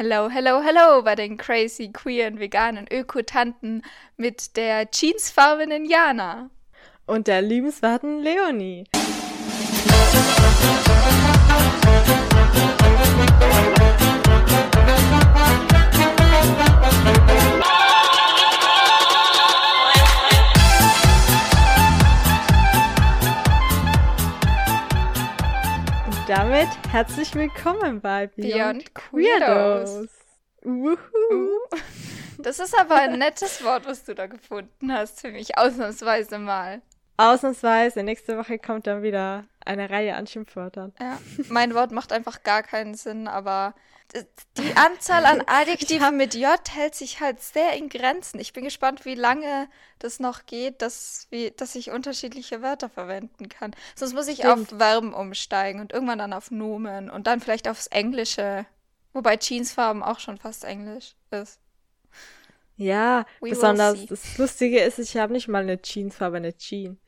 Hello, hello, hello bei den crazy, queeren, veganen Ökotanten mit der jeansfarbenen Jana. Und der liebenswerten Leonie. Damit herzlich willkommen bei Beyond, Beyond Queerdos. Uhuhu. Das ist aber ein nettes Wort, was du da gefunden hast für mich, ausnahmsweise mal. Ausnahmsweise, nächste Woche kommt dann wieder eine Reihe an Schimpfwörtern. Ja, mein Wort macht einfach gar keinen Sinn, aber die Anzahl an Adjektiven mit J hält sich halt sehr in Grenzen. Ich bin gespannt, wie lange das noch geht, dass, wie, dass ich unterschiedliche Wörter verwenden kann. Sonst muss ich Stimmt. auf Verben umsteigen und irgendwann dann auf Nomen und dann vielleicht aufs Englische. Wobei Jeansfarben auch schon fast Englisch ist. Ja, We besonders das Lustige ist, ich habe nicht mal eine Jeansfarbe, eine Jean.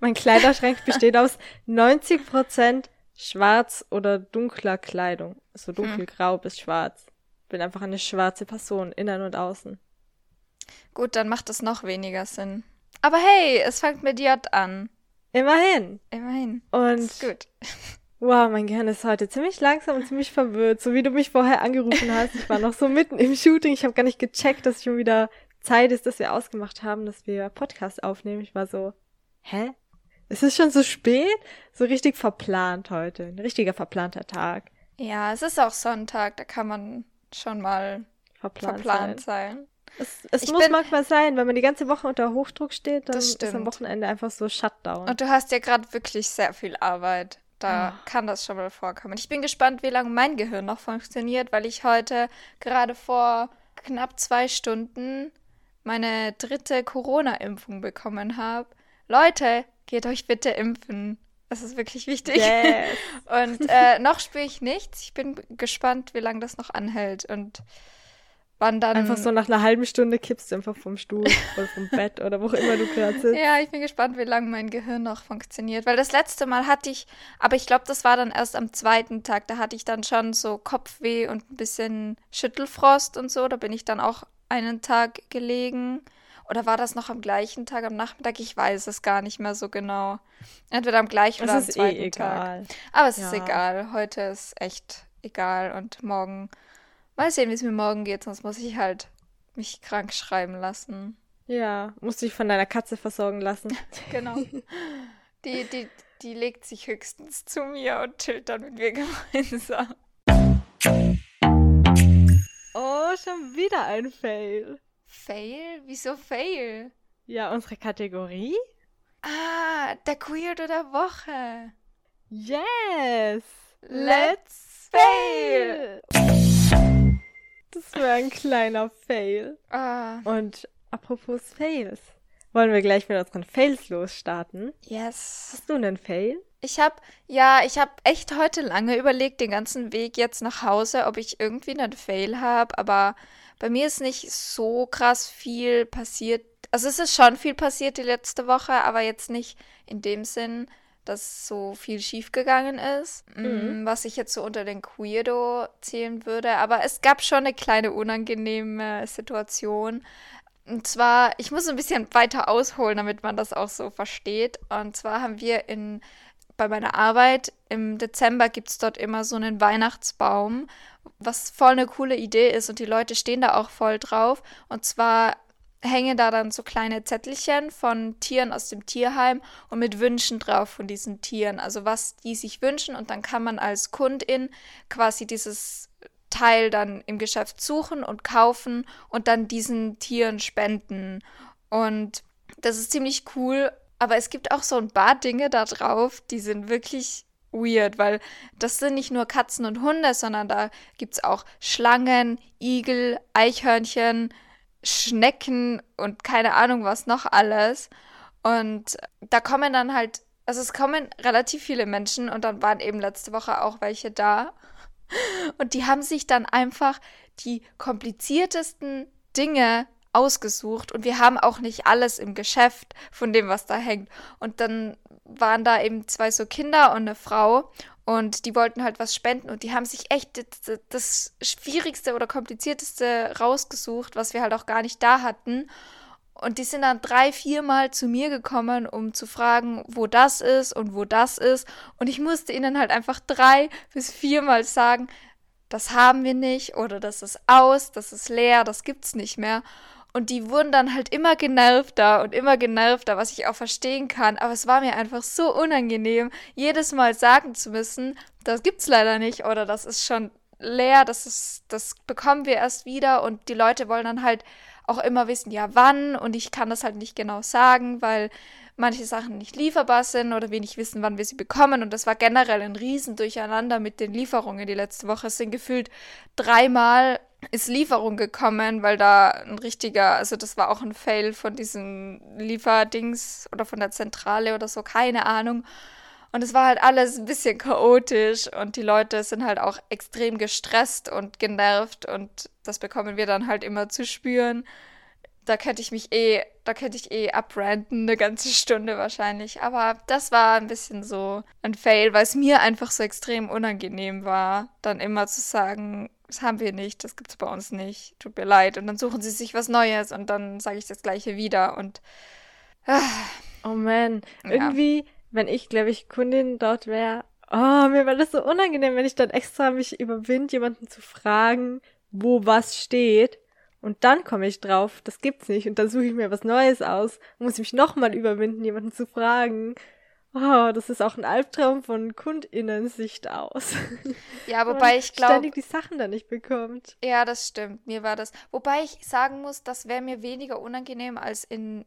Mein Kleiderschrank besteht aus 90% schwarz oder dunkler Kleidung. So hm. dunkelgrau hm. bis schwarz. Bin einfach eine schwarze Person, innen und außen. Gut, dann macht es noch weniger Sinn. Aber hey, es fängt mit J an. Immerhin. Immerhin. Und gut. Wow, mein Gehirn ist heute ziemlich langsam und ziemlich verwirrt. So wie du mich vorher angerufen hast. Ich war noch so mitten im Shooting. Ich habe gar nicht gecheckt, dass schon wieder Zeit ist, dass wir ausgemacht haben, dass wir Podcast aufnehmen. Ich war so, hä? Es ist schon so spät? So richtig verplant heute. Ein richtiger verplanter Tag. Ja, es ist auch Sonntag, da kann man schon mal verplant, verplant sein. sein. Es, es muss bin, manchmal sein, wenn man die ganze Woche unter Hochdruck steht, dann ist am Wochenende einfach so Shutdown. Und du hast ja gerade wirklich sehr viel Arbeit. Da oh. kann das schon mal vorkommen. Ich bin gespannt, wie lange mein Gehirn noch funktioniert, weil ich heute gerade vor knapp zwei Stunden meine dritte Corona-Impfung bekommen habe. Leute, geht euch bitte impfen. Das ist wirklich wichtig. Yes. Und äh, noch spüre ich nichts. Ich bin gespannt, wie lange das noch anhält und wann dann. Einfach so nach einer halben Stunde kippst du einfach vom Stuhl oder vom Bett oder wo auch immer du gerade sitzt. Ja, ich bin gespannt, wie lange mein Gehirn noch funktioniert. Weil das letzte Mal hatte ich, aber ich glaube, das war dann erst am zweiten Tag. Da hatte ich dann schon so Kopfweh und ein bisschen Schüttelfrost und so. Da bin ich dann auch einen Tag gelegen. Oder war das noch am gleichen Tag, am Nachmittag? Ich weiß es gar nicht mehr so genau. Entweder am gleichen oder am eh zweiten eh Tag. Aber es ja. ist egal. Heute ist echt egal. Und morgen, mal sehen, wie es mir morgen geht. Sonst muss ich halt mich krank schreiben lassen. Ja, musst dich von deiner Katze versorgen lassen. genau. Die, die, die legt sich höchstens zu mir und chillt dann mit mir gemeinsam. Oh, schon wieder ein Fail. Fail? Wieso Fail? Ja, unsere Kategorie? Ah, der Queer der Woche. Yes! Let's fail! Das wäre ein kleiner Fail. Ah. Und apropos Fails, wollen wir gleich mit unseren Fails losstarten? Yes. Hast du einen Fail? Ich habe, ja, ich habe echt heute lange überlegt, den ganzen Weg jetzt nach Hause, ob ich irgendwie einen Fail habe, aber bei mir ist nicht so krass viel passiert. Also es ist schon viel passiert die letzte Woche, aber jetzt nicht in dem Sinn, dass so viel schiefgegangen ist, mhm. Mm, was ich jetzt so unter den Queerdo zählen würde. Aber es gab schon eine kleine unangenehme Situation. Und zwar, ich muss ein bisschen weiter ausholen, damit man das auch so versteht. Und zwar haben wir in bei meiner Arbeit im Dezember gibt es dort immer so einen Weihnachtsbaum, was voll eine coole Idee ist und die Leute stehen da auch voll drauf. Und zwar hängen da dann so kleine Zettelchen von Tieren aus dem Tierheim und mit Wünschen drauf von diesen Tieren. Also was die sich wünschen und dann kann man als Kundin quasi dieses Teil dann im Geschäft suchen und kaufen und dann diesen Tieren spenden. Und das ist ziemlich cool aber es gibt auch so ein paar Dinge da drauf, die sind wirklich weird, weil das sind nicht nur Katzen und Hunde, sondern da gibt es auch Schlangen, Igel, Eichhörnchen, Schnecken und keine Ahnung was noch alles. Und da kommen dann halt, also es kommen relativ viele Menschen und dann waren eben letzte Woche auch welche da. Und die haben sich dann einfach die kompliziertesten Dinge ausgesucht und wir haben auch nicht alles im Geschäft von dem, was da hängt. Und dann waren da eben zwei so Kinder und eine Frau und die wollten halt was spenden und die haben sich echt das Schwierigste oder Komplizierteste rausgesucht, was wir halt auch gar nicht da hatten. Und die sind dann drei, viermal zu mir gekommen, um zu fragen, wo das ist und wo das ist. Und ich musste ihnen halt einfach drei bis viermal sagen, das haben wir nicht oder das ist aus, das ist leer, das gibt's nicht mehr. Und die wurden dann halt immer genervter und immer genervter, was ich auch verstehen kann. Aber es war mir einfach so unangenehm, jedes Mal sagen zu müssen, das gibt's leider nicht oder das ist schon leer, das ist, das bekommen wir erst wieder. Und die Leute wollen dann halt auch immer wissen, ja wann. Und ich kann das halt nicht genau sagen, weil manche Sachen nicht lieferbar sind oder wir nicht wissen, wann wir sie bekommen. Und das war generell ein Riesendurcheinander mit den Lieferungen die letzte Woche. Es sind gefühlt dreimal ist Lieferung gekommen, weil da ein richtiger, also das war auch ein Fail von diesen Lieferdings oder von der Zentrale oder so, keine Ahnung. Und es war halt alles ein bisschen chaotisch und die Leute sind halt auch extrem gestresst und genervt und das bekommen wir dann halt immer zu spüren. Da könnte ich mich eh, da könnte ich eh abranten, eine ganze Stunde wahrscheinlich. Aber das war ein bisschen so ein Fail, weil es mir einfach so extrem unangenehm war, dann immer zu sagen, das haben wir nicht, das gibt es bei uns nicht, tut mir leid. Und dann suchen sie sich was Neues und dann sage ich das gleiche wieder und. Ah. Oh man, ja. irgendwie, wenn ich, glaube ich, Kundin dort wäre, oh, mir wäre das so unangenehm, wenn ich dann extra mich überwinde, jemanden zu fragen, wo was steht. Und dann komme ich drauf, das gibt's nicht. Und dann suche ich mir was Neues aus. Muss ich mich nochmal überwinden, jemanden zu fragen. Oh, das ist auch ein Albtraum von KundInnen-Sicht aus. Ja, wobei ich glaube. ständig die Sachen da nicht bekommt. Ja, das stimmt. Mir war das. Wobei ich sagen muss, das wäre mir weniger unangenehm als in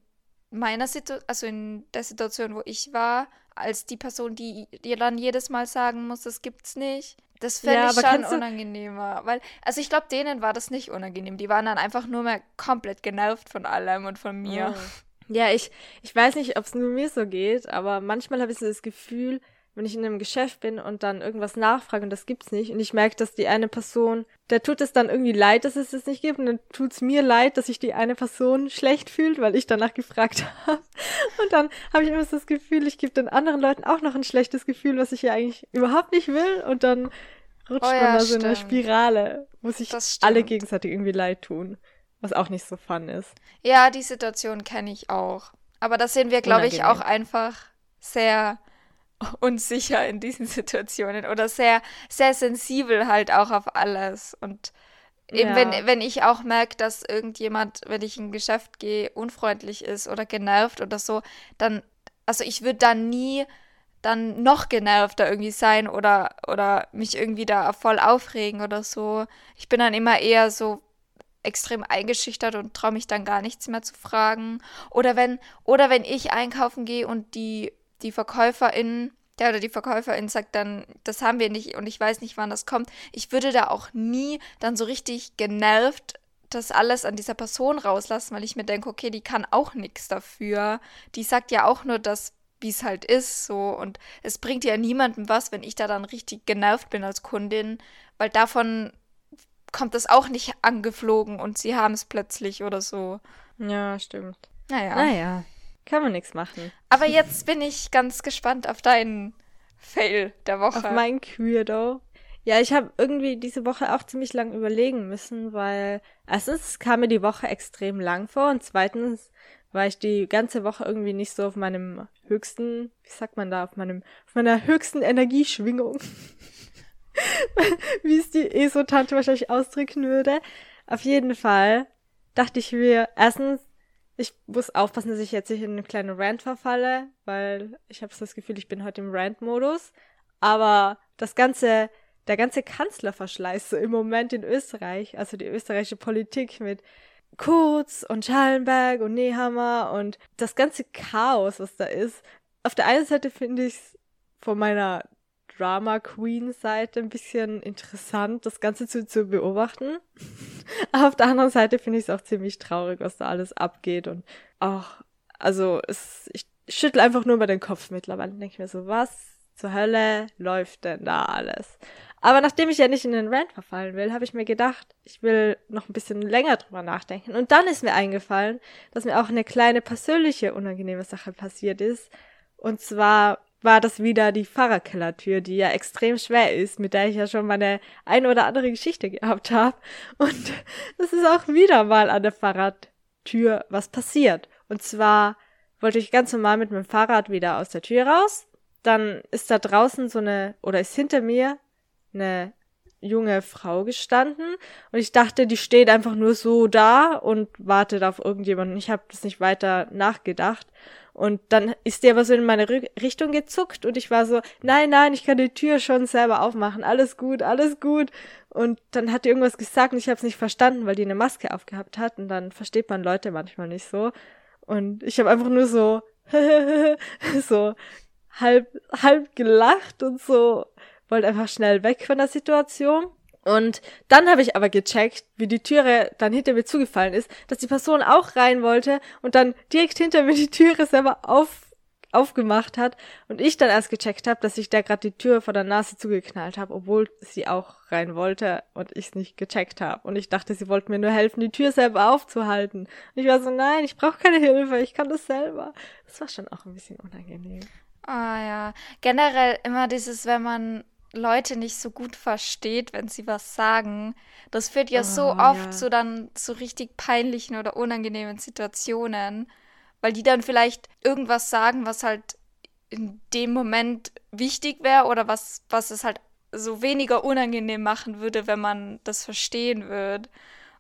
meiner Situation, also in der Situation, wo ich war, als die Person, die dir dann jedes Mal sagen muss, das gibt's nicht. Das fände ja, ich schon unangenehmer. Weil, also ich glaube, denen war das nicht unangenehm. Die waren dann einfach nur mehr komplett genervt von allem und von mir. Oh. Ja, ich, ich weiß nicht, ob es nur mir so geht, aber manchmal habe ich so das Gefühl, wenn ich in einem Geschäft bin und dann irgendwas nachfrage und das gibt's nicht und ich merke, dass die eine Person, der tut es dann irgendwie leid, dass es das nicht gibt und dann tut's mir leid, dass sich die eine Person schlecht fühlt, weil ich danach gefragt habe. Und dann habe ich immer so das Gefühl, ich gebe den anderen Leuten auch noch ein schlechtes Gefühl, was ich ja eigentlich überhaupt nicht will und dann rutscht oh ja, man da so in eine Spirale, wo sich alle gegenseitig irgendwie leid tun. Was auch nicht so fun ist. Ja, die Situation kenne ich auch. Aber da sind wir, glaube ich, auch einfach sehr unsicher in diesen Situationen oder sehr, sehr sensibel halt auch auf alles. Und eben, ja. wenn, wenn ich auch merke, dass irgendjemand, wenn ich in ein Geschäft gehe, unfreundlich ist oder genervt oder so, dann, also ich würde dann nie dann noch genervter irgendwie sein oder, oder mich irgendwie da voll aufregen oder so. Ich bin dann immer eher so, extrem eingeschüchtert und traue mich dann gar nichts mehr zu fragen. Oder wenn, oder wenn ich einkaufen gehe und die, die Verkäuferin, der oder die Verkäuferin sagt dann, das haben wir nicht und ich weiß nicht, wann das kommt. Ich würde da auch nie dann so richtig genervt das alles an dieser Person rauslassen, weil ich mir denke, okay, die kann auch nichts dafür. Die sagt ja auch nur das, wie es halt ist, so. Und es bringt ja niemandem was, wenn ich da dann richtig genervt bin als Kundin, weil davon kommt das auch nicht angeflogen und sie haben es plötzlich oder so. Ja, stimmt. Naja. Naja, kann man nichts machen. Aber jetzt bin ich ganz gespannt auf deinen Fail der Woche. Auf meinen Queerdo. Ja, ich habe irgendwie diese Woche auch ziemlich lang überlegen müssen, weil erstens kam mir die Woche extrem lang vor und zweitens war ich die ganze Woche irgendwie nicht so auf meinem höchsten, wie sagt man da, auf meinem, auf meiner höchsten Energieschwingung. wie es die ESO-Tante wahrscheinlich ausdrücken würde. Auf jeden Fall dachte ich mir, erstens, ich muss aufpassen, dass ich jetzt nicht in eine kleine Rant verfalle, weil ich habe das Gefühl, ich bin heute im Rant-Modus. Aber das ganze, der ganze Kanzlerverschleiß so im Moment in Österreich, also die österreichische Politik mit Kurz und Schallenberg und Nehammer und das ganze Chaos, was da ist. Auf der einen Seite finde ich es von meiner Drama Queen Seite ein bisschen interessant, das Ganze zu, zu beobachten. Auf der anderen Seite finde ich es auch ziemlich traurig, was da alles abgeht und auch, also es, ich schüttel einfach nur über den Kopf mittlerweile und denke mir so, was zur Hölle läuft denn da alles? Aber nachdem ich ja nicht in den Rant verfallen will, habe ich mir gedacht, ich will noch ein bisschen länger drüber nachdenken. Und dann ist mir eingefallen, dass mir auch eine kleine persönliche unangenehme Sache passiert ist. Und zwar war das wieder die Fahrerkellertür, die ja extrem schwer ist, mit der ich ja schon meine ein oder andere Geschichte gehabt habe. Und es ist auch wieder mal an der Fahrradtür was passiert. Und zwar wollte ich ganz normal mit meinem Fahrrad wieder aus der Tür raus. Dann ist da draußen so eine, oder ist hinter mir eine junge Frau gestanden und ich dachte, die steht einfach nur so da und wartet auf irgendjemanden. Ich habe das nicht weiter nachgedacht. Und dann ist die aber so in meine Richtung gezuckt und ich war so, nein, nein, ich kann die Tür schon selber aufmachen, alles gut, alles gut. Und dann hat die irgendwas gesagt und ich habe es nicht verstanden, weil die eine Maske aufgehabt hat und dann versteht man Leute manchmal nicht so. Und ich habe einfach nur so, so halb, halb gelacht und so, wollte einfach schnell weg von der Situation. Und dann habe ich aber gecheckt, wie die Türe dann hinter mir zugefallen ist, dass die Person auch rein wollte und dann direkt hinter mir die Türe selber auf, aufgemacht hat und ich dann erst gecheckt habe, dass ich da gerade die Tür vor der Nase zugeknallt habe, obwohl sie auch rein wollte und ich es nicht gecheckt habe. Und ich dachte, sie wollte mir nur helfen, die Tür selber aufzuhalten. Und ich war so, nein, ich brauche keine Hilfe, ich kann das selber. Das war schon auch ein bisschen unangenehm. Ah ja, generell immer dieses, wenn man Leute nicht so gut versteht, wenn sie was sagen. Das führt ja oh, so oft ja. zu dann so richtig peinlichen oder unangenehmen Situationen, weil die dann vielleicht irgendwas sagen, was halt in dem Moment wichtig wäre oder was, was es halt so weniger unangenehm machen würde, wenn man das verstehen würde.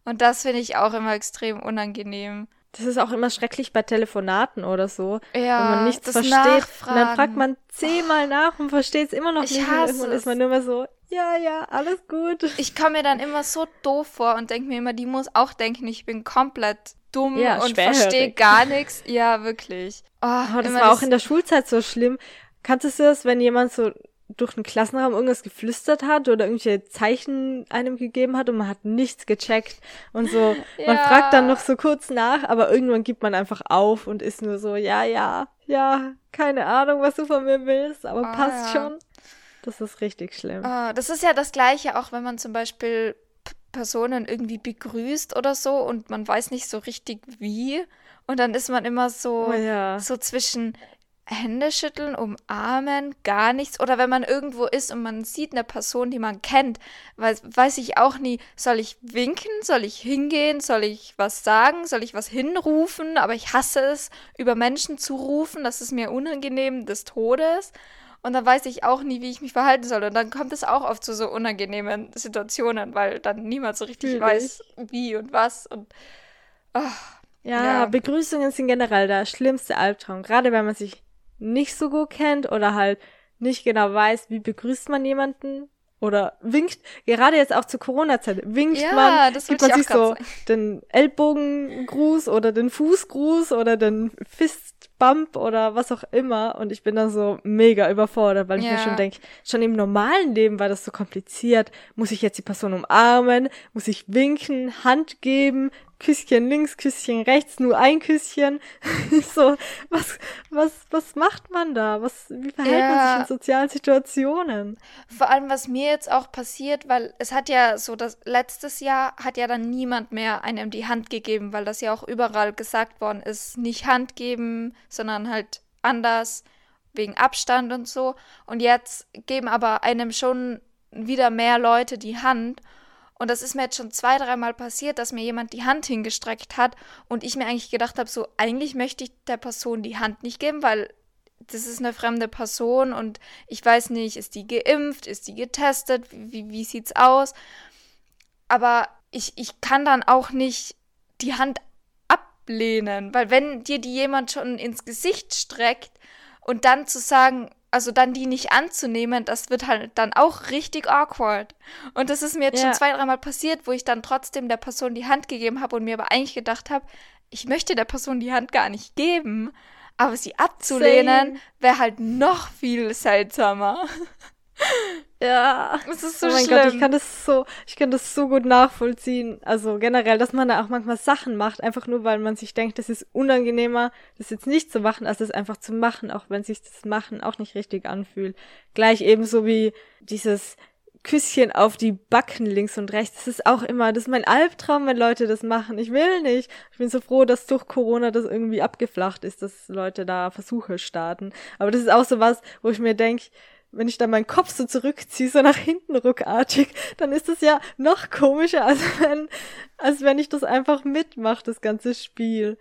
Und das finde ich auch immer extrem unangenehm. Das ist auch immer schrecklich bei Telefonaten oder so. Ja, wenn man nichts versteht. Nachfragen. Und dann fragt man zehnmal nach und versteht es immer noch ich nicht. Hasse und ist man nur immer so, ja, ja, alles gut. Ich komme mir dann immer so doof vor und denke mir immer, die muss auch denken, ich bin komplett dumm ja, und verstehe gar nichts. Ja, wirklich. Oh, oh das war auch in der Schulzeit so schlimm. Kanntest du das, wenn jemand so durch den Klassenraum irgendwas geflüstert hat oder irgendwelche Zeichen einem gegeben hat und man hat nichts gecheckt und so. Ja. Man fragt dann noch so kurz nach, aber irgendwann gibt man einfach auf und ist nur so, ja, ja, ja, keine Ahnung, was du von mir willst, aber oh, passt ja. schon. Das ist richtig schlimm. Oh, das ist ja das Gleiche, auch wenn man zum Beispiel Personen irgendwie begrüßt oder so und man weiß nicht so richtig wie. Und dann ist man immer so, oh, ja. so zwischen, Hände schütteln, umarmen, gar nichts. Oder wenn man irgendwo ist und man sieht eine Person, die man kennt, weiß, weiß ich auch nie, soll ich winken, soll ich hingehen, soll ich was sagen, soll ich was hinrufen, aber ich hasse es, über Menschen zu rufen, das ist mir unangenehm des Todes. Und dann weiß ich auch nie, wie ich mich verhalten soll. Und dann kommt es auch oft zu so unangenehmen Situationen, weil dann niemand so richtig Natürlich. weiß, wie und was. Und oh, ja, ja, Begrüßungen sind generell der schlimmste Albtraum. Gerade wenn man sich nicht so gut kennt oder halt nicht genau weiß, wie begrüßt man jemanden oder winkt, gerade jetzt auch zur Corona-Zeit, winkt ja, man, gibt man sich so sagen. den Ellbogengruß oder den Fußgruß oder den Fistbump oder was auch immer. Und ich bin dann so mega überfordert, weil ja. ich mir schon denke, schon im normalen Leben war das so kompliziert, muss ich jetzt die Person umarmen, muss ich winken, Hand geben, Küsschen links, Küsschen rechts, nur ein Küsschen. so, was, was, was macht man da? Was, wie verhält ja. man sich in sozialen Situationen? Vor allem, was mir jetzt auch passiert, weil es hat ja so, das letztes Jahr hat ja dann niemand mehr einem die Hand gegeben, weil das ja auch überall gesagt worden ist, nicht Hand geben, sondern halt anders, wegen Abstand und so. Und jetzt geben aber einem schon wieder mehr Leute die Hand. Und das ist mir jetzt schon zwei, dreimal passiert, dass mir jemand die Hand hingestreckt hat und ich mir eigentlich gedacht habe, so eigentlich möchte ich der Person die Hand nicht geben, weil das ist eine fremde Person und ich weiß nicht, ist die geimpft, ist die getestet, wie, wie sieht's aus? Aber ich, ich kann dann auch nicht die Hand ablehnen, weil wenn dir die jemand schon ins Gesicht streckt und dann zu sagen, also dann die nicht anzunehmen, das wird halt dann auch richtig awkward. Und das ist mir jetzt ja. schon zwei, dreimal passiert, wo ich dann trotzdem der Person die Hand gegeben habe und mir aber eigentlich gedacht habe, ich möchte der Person die Hand gar nicht geben, aber sie abzulehnen wäre halt noch viel seltsamer. Ja. Es ist so oh mein schlimm. Gott, ich kann das so, ich kann das so gut nachvollziehen. Also generell, dass man da auch manchmal Sachen macht, einfach nur weil man sich denkt, das ist unangenehmer, das jetzt nicht zu machen, als das einfach zu machen, auch wenn sich das Machen auch nicht richtig anfühlt. Gleich ebenso wie dieses Küsschen auf die Backen links und rechts. Das ist auch immer, das ist mein Albtraum, wenn Leute das machen. Ich will nicht. Ich bin so froh, dass durch Corona das irgendwie abgeflacht ist, dass Leute da Versuche starten. Aber das ist auch so was, wo ich mir denke, wenn ich dann meinen Kopf so zurückziehe, so nach hinten ruckartig, dann ist das ja noch komischer, als wenn, als wenn ich das einfach mitmache, das ganze Spiel.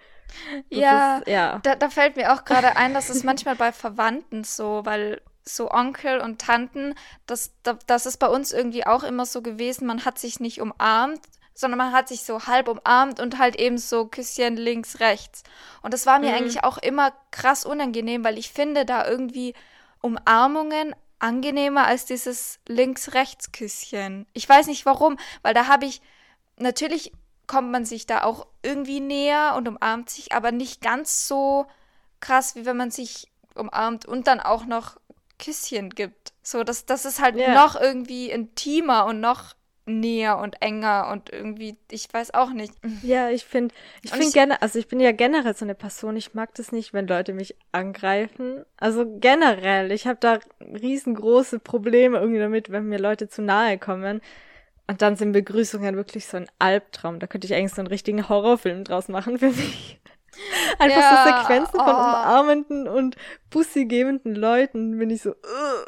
Das ja, ist, ja. Da, da fällt mir auch gerade ein, dass es manchmal bei Verwandten so, weil so Onkel und Tanten, das, das ist bei uns irgendwie auch immer so gewesen, man hat sich nicht umarmt, sondern man hat sich so halb umarmt und halt eben so Küsschen links, rechts. Und das war mir mhm. eigentlich auch immer krass unangenehm, weil ich finde da irgendwie Umarmungen angenehmer als dieses links-rechts-Küsschen. Ich weiß nicht warum, weil da habe ich, natürlich kommt man sich da auch irgendwie näher und umarmt sich, aber nicht ganz so krass, wie wenn man sich umarmt und dann auch noch Küsschen gibt. So, das, das ist halt yeah. noch irgendwie intimer und noch näher und enger und irgendwie, ich weiß auch nicht. Ja, ich finde, ich finde gerne, also ich bin ja generell so eine Person, ich mag das nicht, wenn Leute mich angreifen. Also generell, ich habe da riesengroße Probleme irgendwie damit, wenn mir Leute zu nahe kommen. Und dann sind Begrüßungen wirklich so ein Albtraum. Da könnte ich eigentlich so einen richtigen Horrorfilm draus machen für mich. Einfach ja, so Sequenzen oh. von umarmenden und bussigebenden Leuten, bin ich so, uh,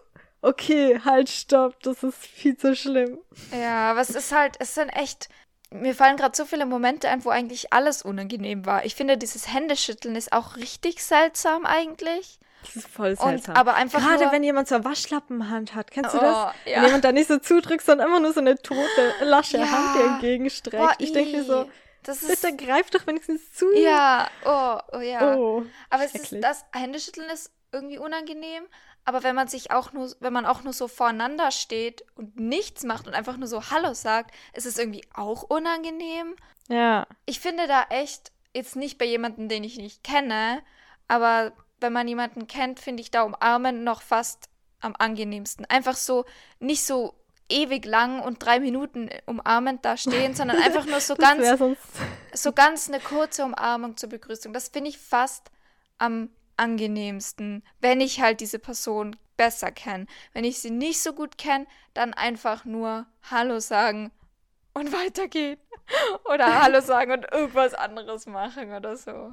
okay, halt, stopp, das ist viel zu schlimm. Ja, aber es ist halt, es sind echt, mir fallen gerade so viele Momente ein, wo eigentlich alles unangenehm war. Ich finde, dieses Händeschütteln ist auch richtig seltsam eigentlich. Das ist voll seltsam. Und, aber einfach Gerade nur, wenn jemand so eine Waschlappenhand hat, kennst du oh, das? Ja. Wenn jemand da nicht so zudrückt, sondern immer nur so eine tote, lasche ja. Hand dir entgegenstreckt. Boah, ich denke mir so, das ist, Bitte greif doch wenigstens zu. Ja, oh, oh ja. Oh, aber es ist, das Händeschütteln ist irgendwie unangenehm. Aber wenn man sich auch nur, wenn man auch nur so voreinander steht und nichts macht und einfach nur so Hallo sagt, ist es irgendwie auch unangenehm. Ja. Ich finde da echt, jetzt nicht bei jemandem, den ich nicht kenne, aber wenn man jemanden kennt, finde ich da umarmen noch fast am angenehmsten. Einfach so, nicht so ewig lang und drei Minuten umarmend da stehen, sondern einfach nur so ganz, so ganz eine kurze Umarmung zur Begrüßung. Das finde ich fast am angenehmsten, wenn ich halt diese Person besser kenne. Wenn ich sie nicht so gut kenne, dann einfach nur Hallo sagen und weitergehen. Oder Hallo sagen und irgendwas anderes machen oder so.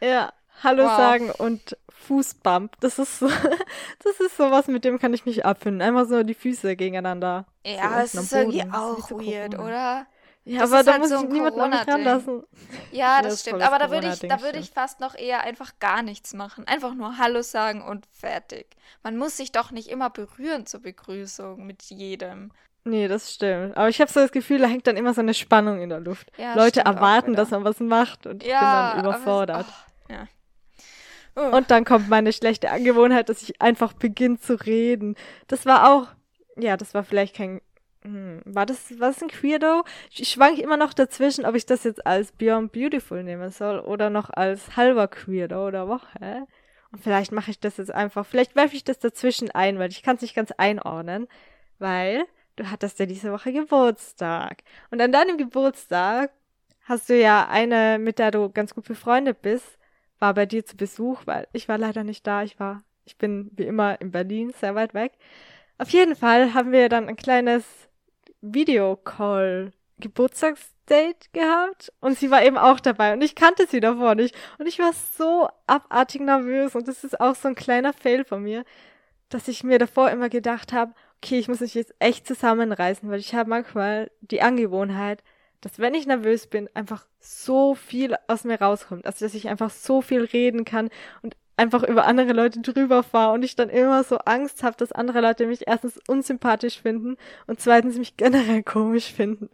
Ja, Hallo wow. sagen und Fußbump. Das ist so, das ist sowas, mit dem kann ich mich abfinden. Einfach so die Füße gegeneinander. Ja, es ist irgendwie auch so weird, oder? Ja, das aber da halt muss so ich niemanden an mich ranlassen. Ja, das, das stimmt. Aber da würde ich, da würde ich fast noch eher einfach gar nichts machen. Einfach nur Hallo sagen und fertig. Man muss sich doch nicht immer berühren zur Begrüßung mit jedem. Nee, das stimmt. Aber ich habe so das Gefühl, da hängt dann immer so eine Spannung in der Luft. Ja, Leute erwarten, dass man was macht und ja, ich bin dann überfordert. Oh, ja. Oh. Und dann kommt meine schlechte Angewohnheit, dass ich einfach beginne zu reden. Das war auch, ja, das war vielleicht kein, war das, war das ein Queerdo? Ich schwanke immer noch dazwischen, ob ich das jetzt als Beyond Beautiful nehmen soll oder noch als halber Queerdo oder Woche. Und vielleicht mache ich das jetzt einfach, vielleicht werfe ich das dazwischen ein, weil ich kann es nicht ganz einordnen, weil du hattest ja diese Woche Geburtstag. Und an deinem Geburtstag hast du ja eine, mit der du ganz gut befreundet bist, war bei dir zu Besuch, weil ich war leider nicht da. Ich war, ich bin wie immer in Berlin, sehr weit weg. Auf jeden Fall haben wir dann ein kleines Videocall Geburtstagsdate gehabt und sie war eben auch dabei und ich kannte sie davor nicht und ich war so abartig nervös und das ist auch so ein kleiner Fail von mir, dass ich mir davor immer gedacht habe, okay, ich muss mich jetzt echt zusammenreißen, weil ich habe manchmal die Angewohnheit, dass wenn ich nervös bin, einfach so viel aus mir rauskommt. Also, dass ich einfach so viel reden kann und einfach über andere Leute drüber fahre und ich dann immer so Angst habe, dass andere Leute mich erstens unsympathisch finden und zweitens mich generell komisch finden.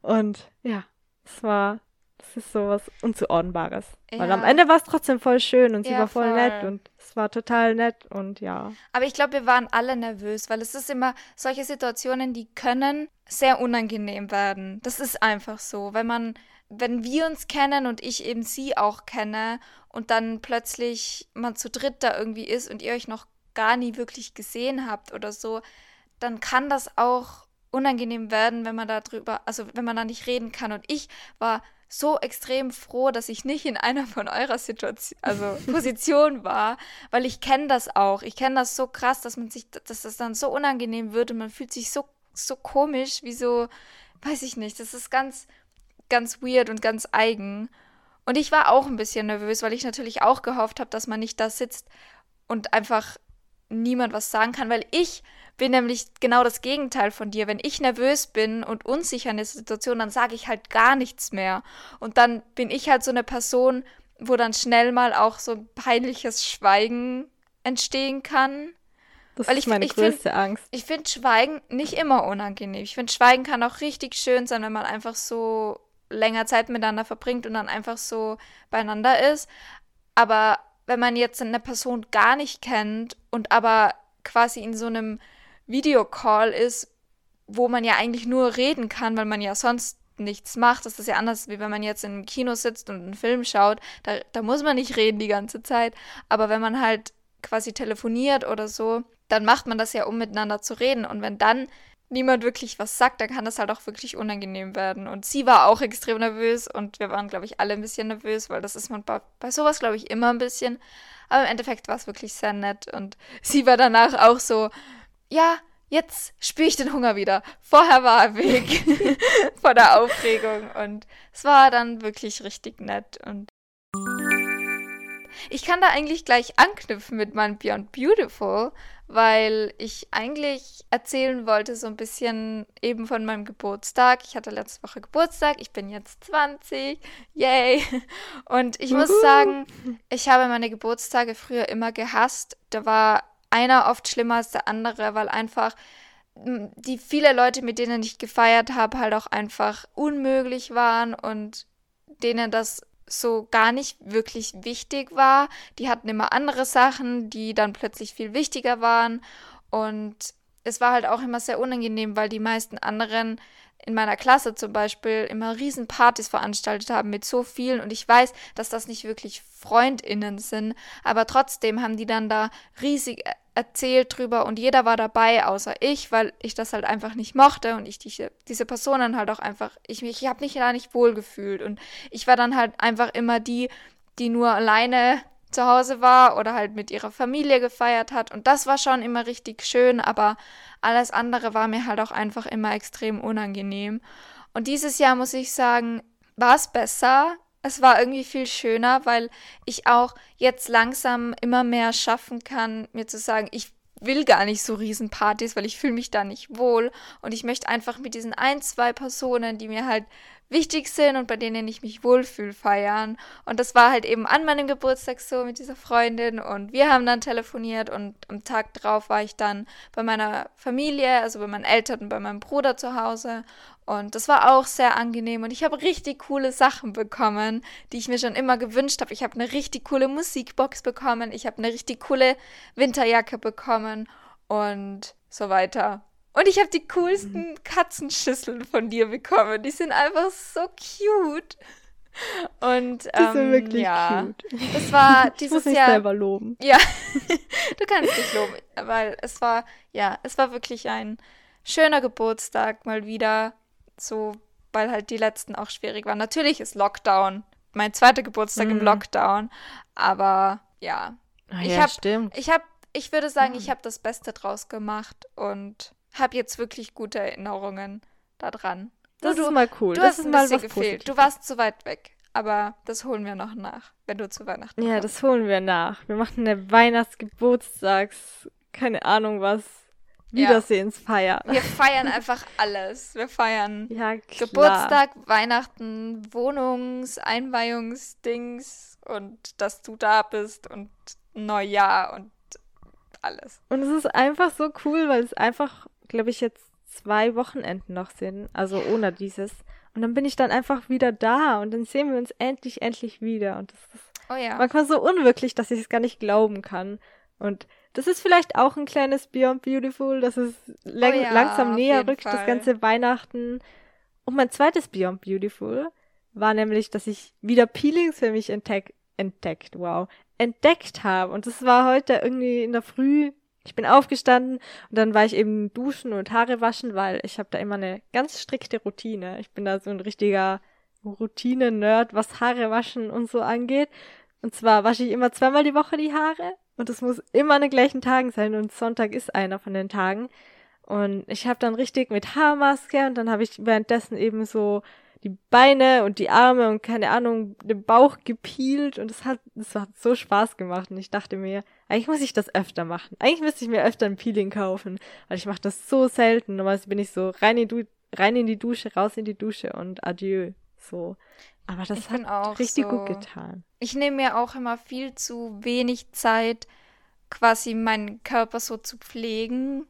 Und ja, es war, das ist sowas Unzuordnbares. Ja. Weil am Ende war es trotzdem voll schön und sie ja, war voll, voll, nett und es war total nett und ja. Aber ich glaube, wir waren alle nervös, weil es ist immer solche Situationen, die können sehr unangenehm werden. Das ist einfach so, wenn man, wenn wir uns kennen und ich eben sie auch kenne und dann plötzlich man zu dritt da irgendwie ist und ihr euch noch gar nie wirklich gesehen habt oder so, dann kann das auch unangenehm werden, wenn man da drüber, also wenn man da nicht reden kann. Und ich war so extrem froh, dass ich nicht in einer von eurer Situation, also Position war, weil ich kenne das auch. Ich kenne das so krass, dass man sich, dass das dann so unangenehm wird und man fühlt sich so so komisch, wie so, weiß ich nicht, das ist ganz, ganz weird und ganz eigen. Und ich war auch ein bisschen nervös, weil ich natürlich auch gehofft habe, dass man nicht da sitzt und einfach niemand was sagen kann, weil ich bin nämlich genau das Gegenteil von dir. Wenn ich nervös bin und unsicher in der Situation, dann sage ich halt gar nichts mehr. Und dann bin ich halt so eine Person, wo dann schnell mal auch so ein peinliches Schweigen entstehen kann. Das Weil ist ich, meine ich größte find, Angst. Ich finde Schweigen nicht immer unangenehm. Ich finde, Schweigen kann auch richtig schön sein, wenn man einfach so länger Zeit miteinander verbringt und dann einfach so beieinander ist. Aber wenn man jetzt eine Person gar nicht kennt und aber quasi in so einem Videocall ist, wo man ja eigentlich nur reden kann, weil man ja sonst nichts macht. Das ist ja anders, wie wenn man jetzt im Kino sitzt und einen Film schaut. Da, da muss man nicht reden die ganze Zeit. Aber wenn man halt quasi telefoniert oder so, dann macht man das ja, um miteinander zu reden. Und wenn dann niemand wirklich was sagt, dann kann das halt auch wirklich unangenehm werden. Und sie war auch extrem nervös und wir waren, glaube ich, alle ein bisschen nervös, weil das ist man bei, bei sowas, glaube ich, immer ein bisschen. Aber im Endeffekt war es wirklich sehr nett und sie war danach auch so, ja, jetzt spüre ich den Hunger wieder. Vorher war er weg vor der Aufregung und es war dann wirklich richtig nett und ich kann da eigentlich gleich anknüpfen mit meinem Beyond Beautiful, weil ich eigentlich erzählen wollte so ein bisschen eben von meinem Geburtstag. Ich hatte letzte Woche Geburtstag, ich bin jetzt 20, yay! Und ich muss sagen, ich habe meine Geburtstage früher immer gehasst. Da war einer oft schlimmer als der andere, weil einfach die viele Leute, mit denen ich gefeiert habe, halt auch einfach unmöglich waren und denen das so gar nicht wirklich wichtig war. Die hatten immer andere Sachen, die dann plötzlich viel wichtiger waren. Und es war halt auch immer sehr unangenehm, weil die meisten anderen in meiner Klasse zum Beispiel immer Riesenpartys veranstaltet haben mit so vielen und ich weiß, dass das nicht wirklich FreundInnen sind, aber trotzdem haben die dann da riesig erzählt drüber und jeder war dabei, außer ich, weil ich das halt einfach nicht mochte und ich diese, diese Personen halt auch einfach, ich, ich habe mich da nicht wohl gefühlt und ich war dann halt einfach immer die, die nur alleine zu Hause war oder halt mit ihrer Familie gefeiert hat und das war schon immer richtig schön, aber alles andere war mir halt auch einfach immer extrem unangenehm. Und dieses Jahr muss ich sagen, war es besser es war irgendwie viel schöner, weil ich auch jetzt langsam immer mehr schaffen kann, mir zu sagen, ich will gar nicht so Riesenpartys, weil ich fühle mich da nicht wohl und ich möchte einfach mit diesen ein, zwei Personen, die mir halt wichtig sind und bei denen ich mich wohlfühle, feiern. Und das war halt eben an meinem Geburtstag so mit dieser Freundin und wir haben dann telefoniert und am Tag drauf war ich dann bei meiner Familie, also bei meinen Eltern und bei meinem Bruder zu Hause und das war auch sehr angenehm und ich habe richtig coole Sachen bekommen, die ich mir schon immer gewünscht habe. Ich habe eine richtig coole Musikbox bekommen, ich habe eine richtig coole Winterjacke bekommen und so weiter. Und ich habe die coolsten mhm. Katzenschüsseln von dir bekommen. Die sind einfach so cute. Und ähm, die sind ähm, wirklich ja, cute. Das war dieses ich muss Jahr. selber loben. Ja, du kannst dich loben, weil es war ja, es war wirklich ein schöner Geburtstag mal wieder, so weil halt die letzten auch schwierig waren. Natürlich ist Lockdown mein zweiter Geburtstag mhm. im Lockdown, aber ja, ah, ich ja, habe, ich habe, ich würde sagen, mhm. ich habe das Beste draus gemacht und habe jetzt wirklich gute Erinnerungen daran. Das du, ist mal cool. Du das hast ein mal bisschen gefehlt. Du warst zu weit weg. Aber das holen wir noch nach, wenn du zu Weihnachten Ja, kommst. das holen wir nach. Wir machen eine Weihnachtsgeburtstags, keine Ahnung was, Wiedersehensfeier. Ja. Wir feiern einfach alles. Wir feiern ja, Geburtstag, Weihnachten, Wohnungs-, Einweihungsdings und dass du da bist und Neujahr und alles. Und es ist einfach so cool, weil es einfach glaube ich, jetzt zwei Wochenenden noch sind, also ohne dieses. Und dann bin ich dann einfach wieder da und dann sehen wir uns endlich, endlich wieder. Und das ist oh ja. manchmal so unwirklich, dass ich es gar nicht glauben kann. Und das ist vielleicht auch ein kleines Beyond Beautiful, dass es oh ja, langsam näher rückt, Fall. das ganze Weihnachten. Und mein zweites Beyond Beautiful war nämlich, dass ich wieder Peelings für mich entdeckt, entdeckt, wow, entdeckt habe. Und das war heute irgendwie in der Früh ich bin aufgestanden und dann war ich eben duschen und Haare waschen, weil ich habe da immer eine ganz strikte Routine. Ich bin da so ein richtiger Routine-Nerd, was Haare waschen und so angeht. Und zwar wasche ich immer zweimal die Woche die Haare und es muss immer an den gleichen Tagen sein und Sonntag ist einer von den Tagen. Und ich habe dann richtig mit Haarmaske und dann habe ich währenddessen eben so die Beine und die Arme und keine Ahnung, den Bauch gepielt und es hat, es hat so Spaß gemacht und ich dachte mir, eigentlich muss ich das öfter machen. Eigentlich müsste ich mir öfter ein Peeling kaufen, weil ich mache das so selten. Normalerweise bin ich so rein in, du rein in die Dusche, raus in die Dusche und adieu. So. Aber das ich hat richtig so, gut getan. Ich nehme mir auch immer viel zu wenig Zeit, quasi meinen Körper so zu pflegen.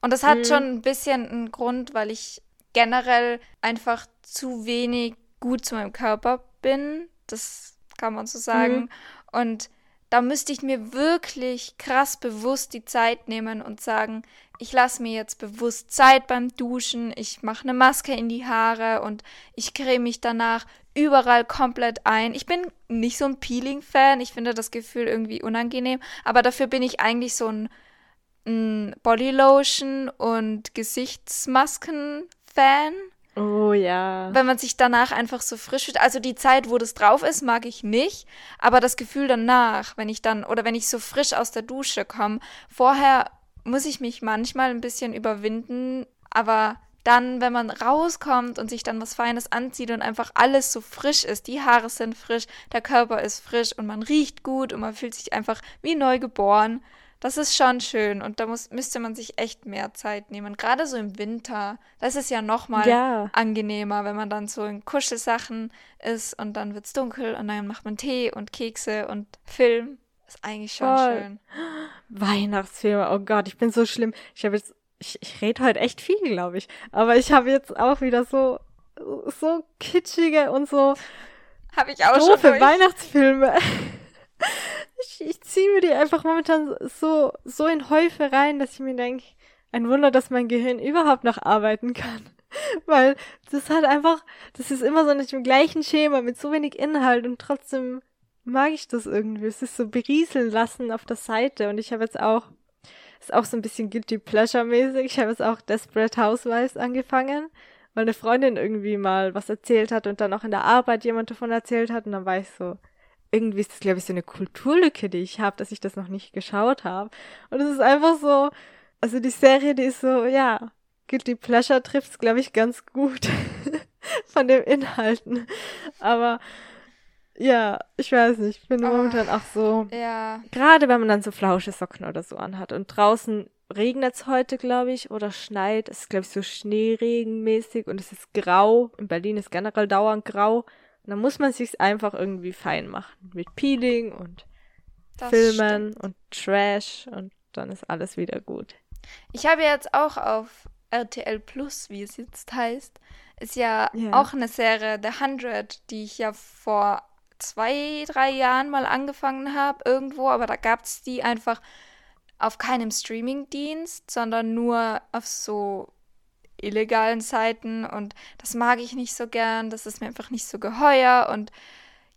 Und das hat mhm. schon ein bisschen einen Grund, weil ich generell einfach zu wenig gut zu meinem Körper bin. Das kann man so sagen. Mhm. Und da müsste ich mir wirklich krass bewusst die Zeit nehmen und sagen, ich lasse mir jetzt bewusst Zeit beim Duschen, ich mache eine Maske in die Haare und ich creme mich danach überall komplett ein. Ich bin nicht so ein Peeling-Fan, ich finde das Gefühl irgendwie unangenehm, aber dafür bin ich eigentlich so ein, ein Bodylotion und Gesichtsmasken-Fan. Oh ja. Wenn man sich danach einfach so frisch fühlt. Also die Zeit, wo das drauf ist, mag ich nicht. Aber das Gefühl danach, wenn ich dann, oder wenn ich so frisch aus der Dusche komme, vorher muss ich mich manchmal ein bisschen überwinden. Aber dann, wenn man rauskommt und sich dann was Feines anzieht und einfach alles so frisch ist, die Haare sind frisch, der Körper ist frisch und man riecht gut und man fühlt sich einfach wie neu geboren, das ist schon schön und da muss, müsste man sich echt mehr Zeit nehmen. Gerade so im Winter, das ist ja nochmal ja. angenehmer, wenn man dann so in Kuschelsachen ist und dann wird es dunkel und dann macht man Tee und Kekse und Film. Ist eigentlich schon Voll. schön. Weihnachtsfilme, oh Gott, ich bin so schlimm. Ich habe jetzt, ich, ich rede heute echt viel, glaube ich. Aber ich habe jetzt auch wieder so, so kitschige und so habe ich auch doofe schon Weihnachtsfilme. Ich, ich ziehe mir die einfach momentan so, so in Häufe rein, dass ich mir denke, ein Wunder, dass mein Gehirn überhaupt noch arbeiten kann. Weil das hat einfach, das ist immer so nicht im gleichen Schema mit so wenig Inhalt und trotzdem mag ich das irgendwie. Es ist so berieseln lassen auf der Seite und ich habe jetzt auch, ist auch so ein bisschen guilty pleasure mäßig. Ich habe jetzt auch Desperate Housewives angefangen, weil eine Freundin irgendwie mal was erzählt hat und dann auch in der Arbeit jemand davon erzählt hat und dann war ich so, irgendwie ist das, glaube ich, so eine Kulturlücke, die ich habe, dass ich das noch nicht geschaut habe. Und es ist einfach so, also die Serie, die ist so, ja, Guilty Pleasure trifft's, glaube ich, ganz gut von den Inhalten. Aber ja, ich weiß nicht, ich bin oh, momentan auch so. Ja. Gerade wenn man dann so flausche Socken oder so anhat und draußen regnet's heute, glaube ich, oder schneit. Es ist, glaube ich, so Schneeregenmäßig und es ist grau. In Berlin ist generell dauernd grau. Und dann muss man sich's einfach irgendwie fein machen. Mit Peeling und das Filmen stimmt. und Trash und dann ist alles wieder gut. Ich habe jetzt auch auf RTL Plus, wie es jetzt heißt, ist ja, ja. auch eine Serie, The Hundred, die ich ja vor zwei, drei Jahren mal angefangen habe irgendwo, aber da gab es die einfach auf keinem Streamingdienst, sondern nur auf so illegalen Seiten und das mag ich nicht so gern, das ist mir einfach nicht so geheuer und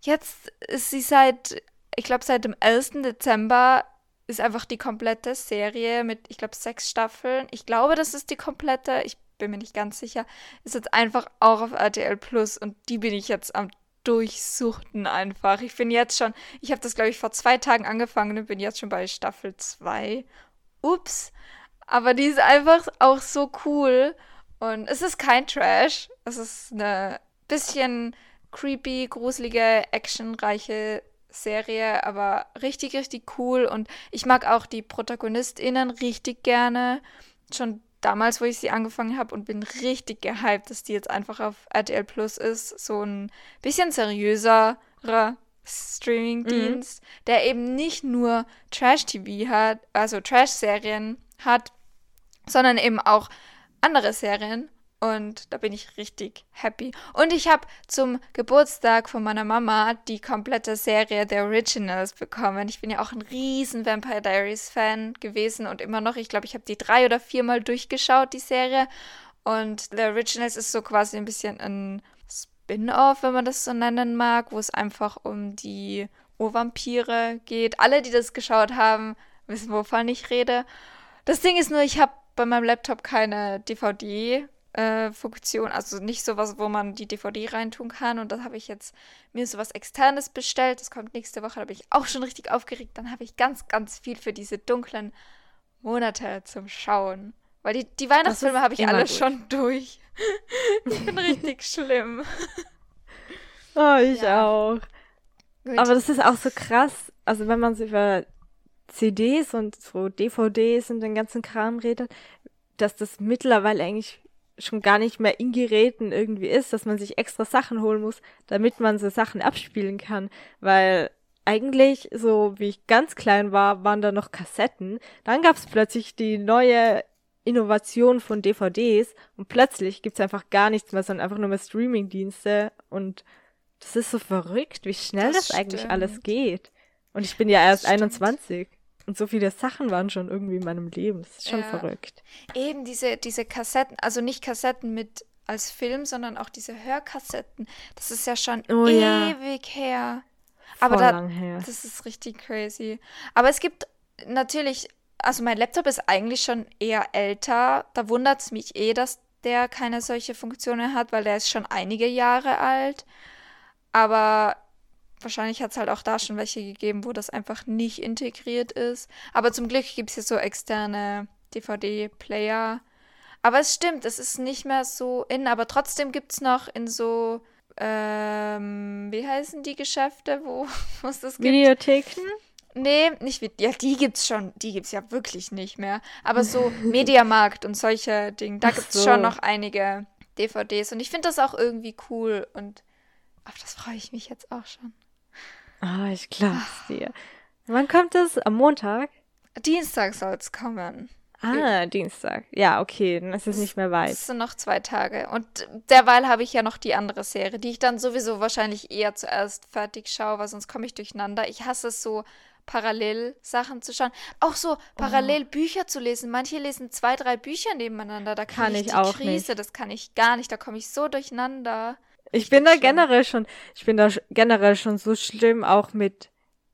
jetzt ist sie seit, ich glaube seit dem 11. Dezember ist einfach die komplette Serie mit, ich glaube, sechs Staffeln. Ich glaube, das ist die komplette, ich bin mir nicht ganz sicher, ist jetzt einfach auch auf RTL Plus und die bin ich jetzt am durchsuchten einfach. Ich bin jetzt schon, ich habe das glaube ich vor zwei Tagen angefangen und bin jetzt schon bei Staffel 2. Ups. Aber die ist einfach auch so cool. Und es ist kein Trash. Es ist eine bisschen creepy, gruselige, actionreiche Serie, aber richtig, richtig cool. Und ich mag auch die ProtagonistInnen richtig gerne. Schon damals, wo ich sie angefangen habe und bin richtig gehypt, dass die jetzt einfach auf RTL Plus ist. So ein bisschen seriöserer Streaming-Dienst, mhm. der eben nicht nur Trash-TV hat, also Trash-Serien hat, sondern eben auch andere Serien und da bin ich richtig happy. Und ich habe zum Geburtstag von meiner Mama die komplette Serie The Originals bekommen. Ich bin ja auch ein riesen Vampire Diaries Fan gewesen und immer noch. Ich glaube, ich habe die drei oder viermal durchgeschaut, die Serie. Und The Originals ist so quasi ein bisschen ein Spin-off, wenn man das so nennen mag, wo es einfach um die Urvampire geht. Alle, die das geschaut haben, wissen, wovon ich rede. Das Ding ist nur, ich habe bei meinem Laptop keine DVD-Funktion, äh, also nicht sowas, wo man die DVD reintun kann. Und da habe ich jetzt mir sowas externes bestellt. Das kommt nächste Woche, da bin ich auch schon richtig aufgeregt. Dann habe ich ganz, ganz viel für diese dunklen Monate zum Schauen. Weil die, die Weihnachtsfilme habe ich alle gut. schon durch. ich bin richtig schlimm. Oh, ich ja. auch. Gut. Aber das ist auch so krass. Also wenn man so über CDs und so DVDs und den ganzen Kram redet, dass das mittlerweile eigentlich schon gar nicht mehr in Geräten irgendwie ist, dass man sich extra Sachen holen muss, damit man so Sachen abspielen kann. Weil eigentlich, so wie ich ganz klein war, waren da noch Kassetten. Dann gab es plötzlich die neue Innovation von DVDs und plötzlich gibt's einfach gar nichts mehr, sondern einfach nur mehr Streamingdienste und das ist so verrückt, wie schnell das, das eigentlich alles geht. Und ich bin ja erst 21. Und so viele Sachen waren schon irgendwie in meinem Leben. Das ist schon ja. verrückt. Eben diese, diese Kassetten, also nicht Kassetten mit als Film, sondern auch diese Hörkassetten. Das ist ja schon oh, ewig ja. her. Aber da, lang her. das ist richtig crazy. Aber es gibt natürlich, also mein Laptop ist eigentlich schon eher älter. Da wundert es mich eh, dass der keine solche Funktionen hat, weil der ist schon einige Jahre alt. Aber wahrscheinlich hat es halt auch da schon welche gegeben, wo das einfach nicht integriert ist. Aber zum Glück gibt es hier so externe DVD-Player. Aber es stimmt, es ist nicht mehr so in, aber trotzdem gibt es noch in so, ähm, wie heißen die Geschäfte, wo es das gibt? Videotheken? Nee, nicht wie, ja, die gibt's schon, die gibt's ja wirklich nicht mehr. Aber so Mediamarkt und solche Dinge, da gibt's so. schon noch einige DVDs und ich finde das auch irgendwie cool und auf das freue ich mich jetzt auch schon. Ah, oh, ich glaub's dir. Wann kommt es? Am Montag? Dienstag soll es kommen. Ah, Dienstag. Ja, okay, dann ist es nicht mehr weit. Es sind noch zwei Tage. Und derweil habe ich ja noch die andere Serie, die ich dann sowieso wahrscheinlich eher zuerst fertig schaue, weil sonst komme ich durcheinander. Ich hasse es so, parallel Sachen zu schauen. Auch so parallel oh. Bücher zu lesen. Manche lesen zwei, drei Bücher nebeneinander. Da kann ich, ich auch Krise. Nicht. Das kann ich gar nicht. Da komme ich so durcheinander. Ich bin da generell schon, ich bin da generell schon so schlimm auch mit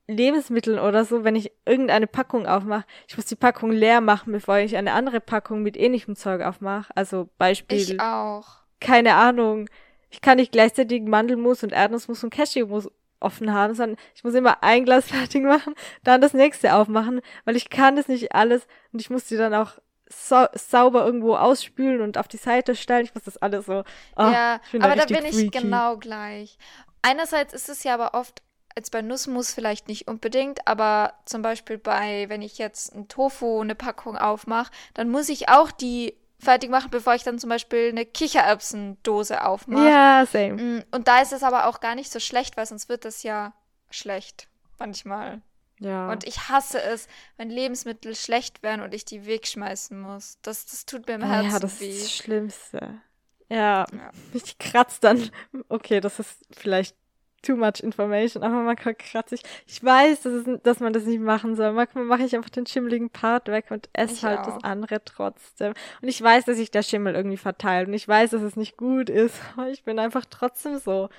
Lebensmitteln oder so, wenn ich irgendeine Packung aufmache. Ich muss die Packung leer machen, bevor ich eine andere Packung mit ähnlichem Zeug aufmache. Also Beispiel. Ich auch. Keine Ahnung. Ich kann nicht gleichzeitig Mandelmus und Erdnussmus und Cashewmus offen haben, sondern ich muss immer ein Glas fertig machen, dann das nächste aufmachen, weil ich kann das nicht alles und ich muss die dann auch sau sauber irgendwo ausspülen und auf die Seite stellen. Ich muss das alles so. Oh, ja, aber da bin freaky. ich genau gleich. Einerseits ist es ja aber oft, jetzt bei Nussmus vielleicht nicht unbedingt, aber zum Beispiel bei, wenn ich jetzt ein Tofu, eine Packung aufmache, dann muss ich auch die fertig machen, bevor ich dann zum Beispiel eine Kichererbsendose aufmache. Ja, same. Mm, und da ist es aber auch gar nicht so schlecht, weil sonst wird das ja schlecht manchmal. Ja. Und ich hasse es, wenn Lebensmittel schlecht werden und ich die wegschmeißen muss. Das, das tut mir im Herzen weh. Ja, das weh. ist das Schlimmste. Ja, ja. ich kratze dann. Okay, das ist vielleicht too much information, aber manchmal kratze ich. Ich weiß, dass, es, dass man das nicht machen soll. Manchmal mache ich einfach den schimmeligen Part weg und esse halt auch. das andere trotzdem. Und ich weiß, dass sich der Schimmel irgendwie verteilt und ich weiß, dass es nicht gut ist, aber ich bin einfach trotzdem so.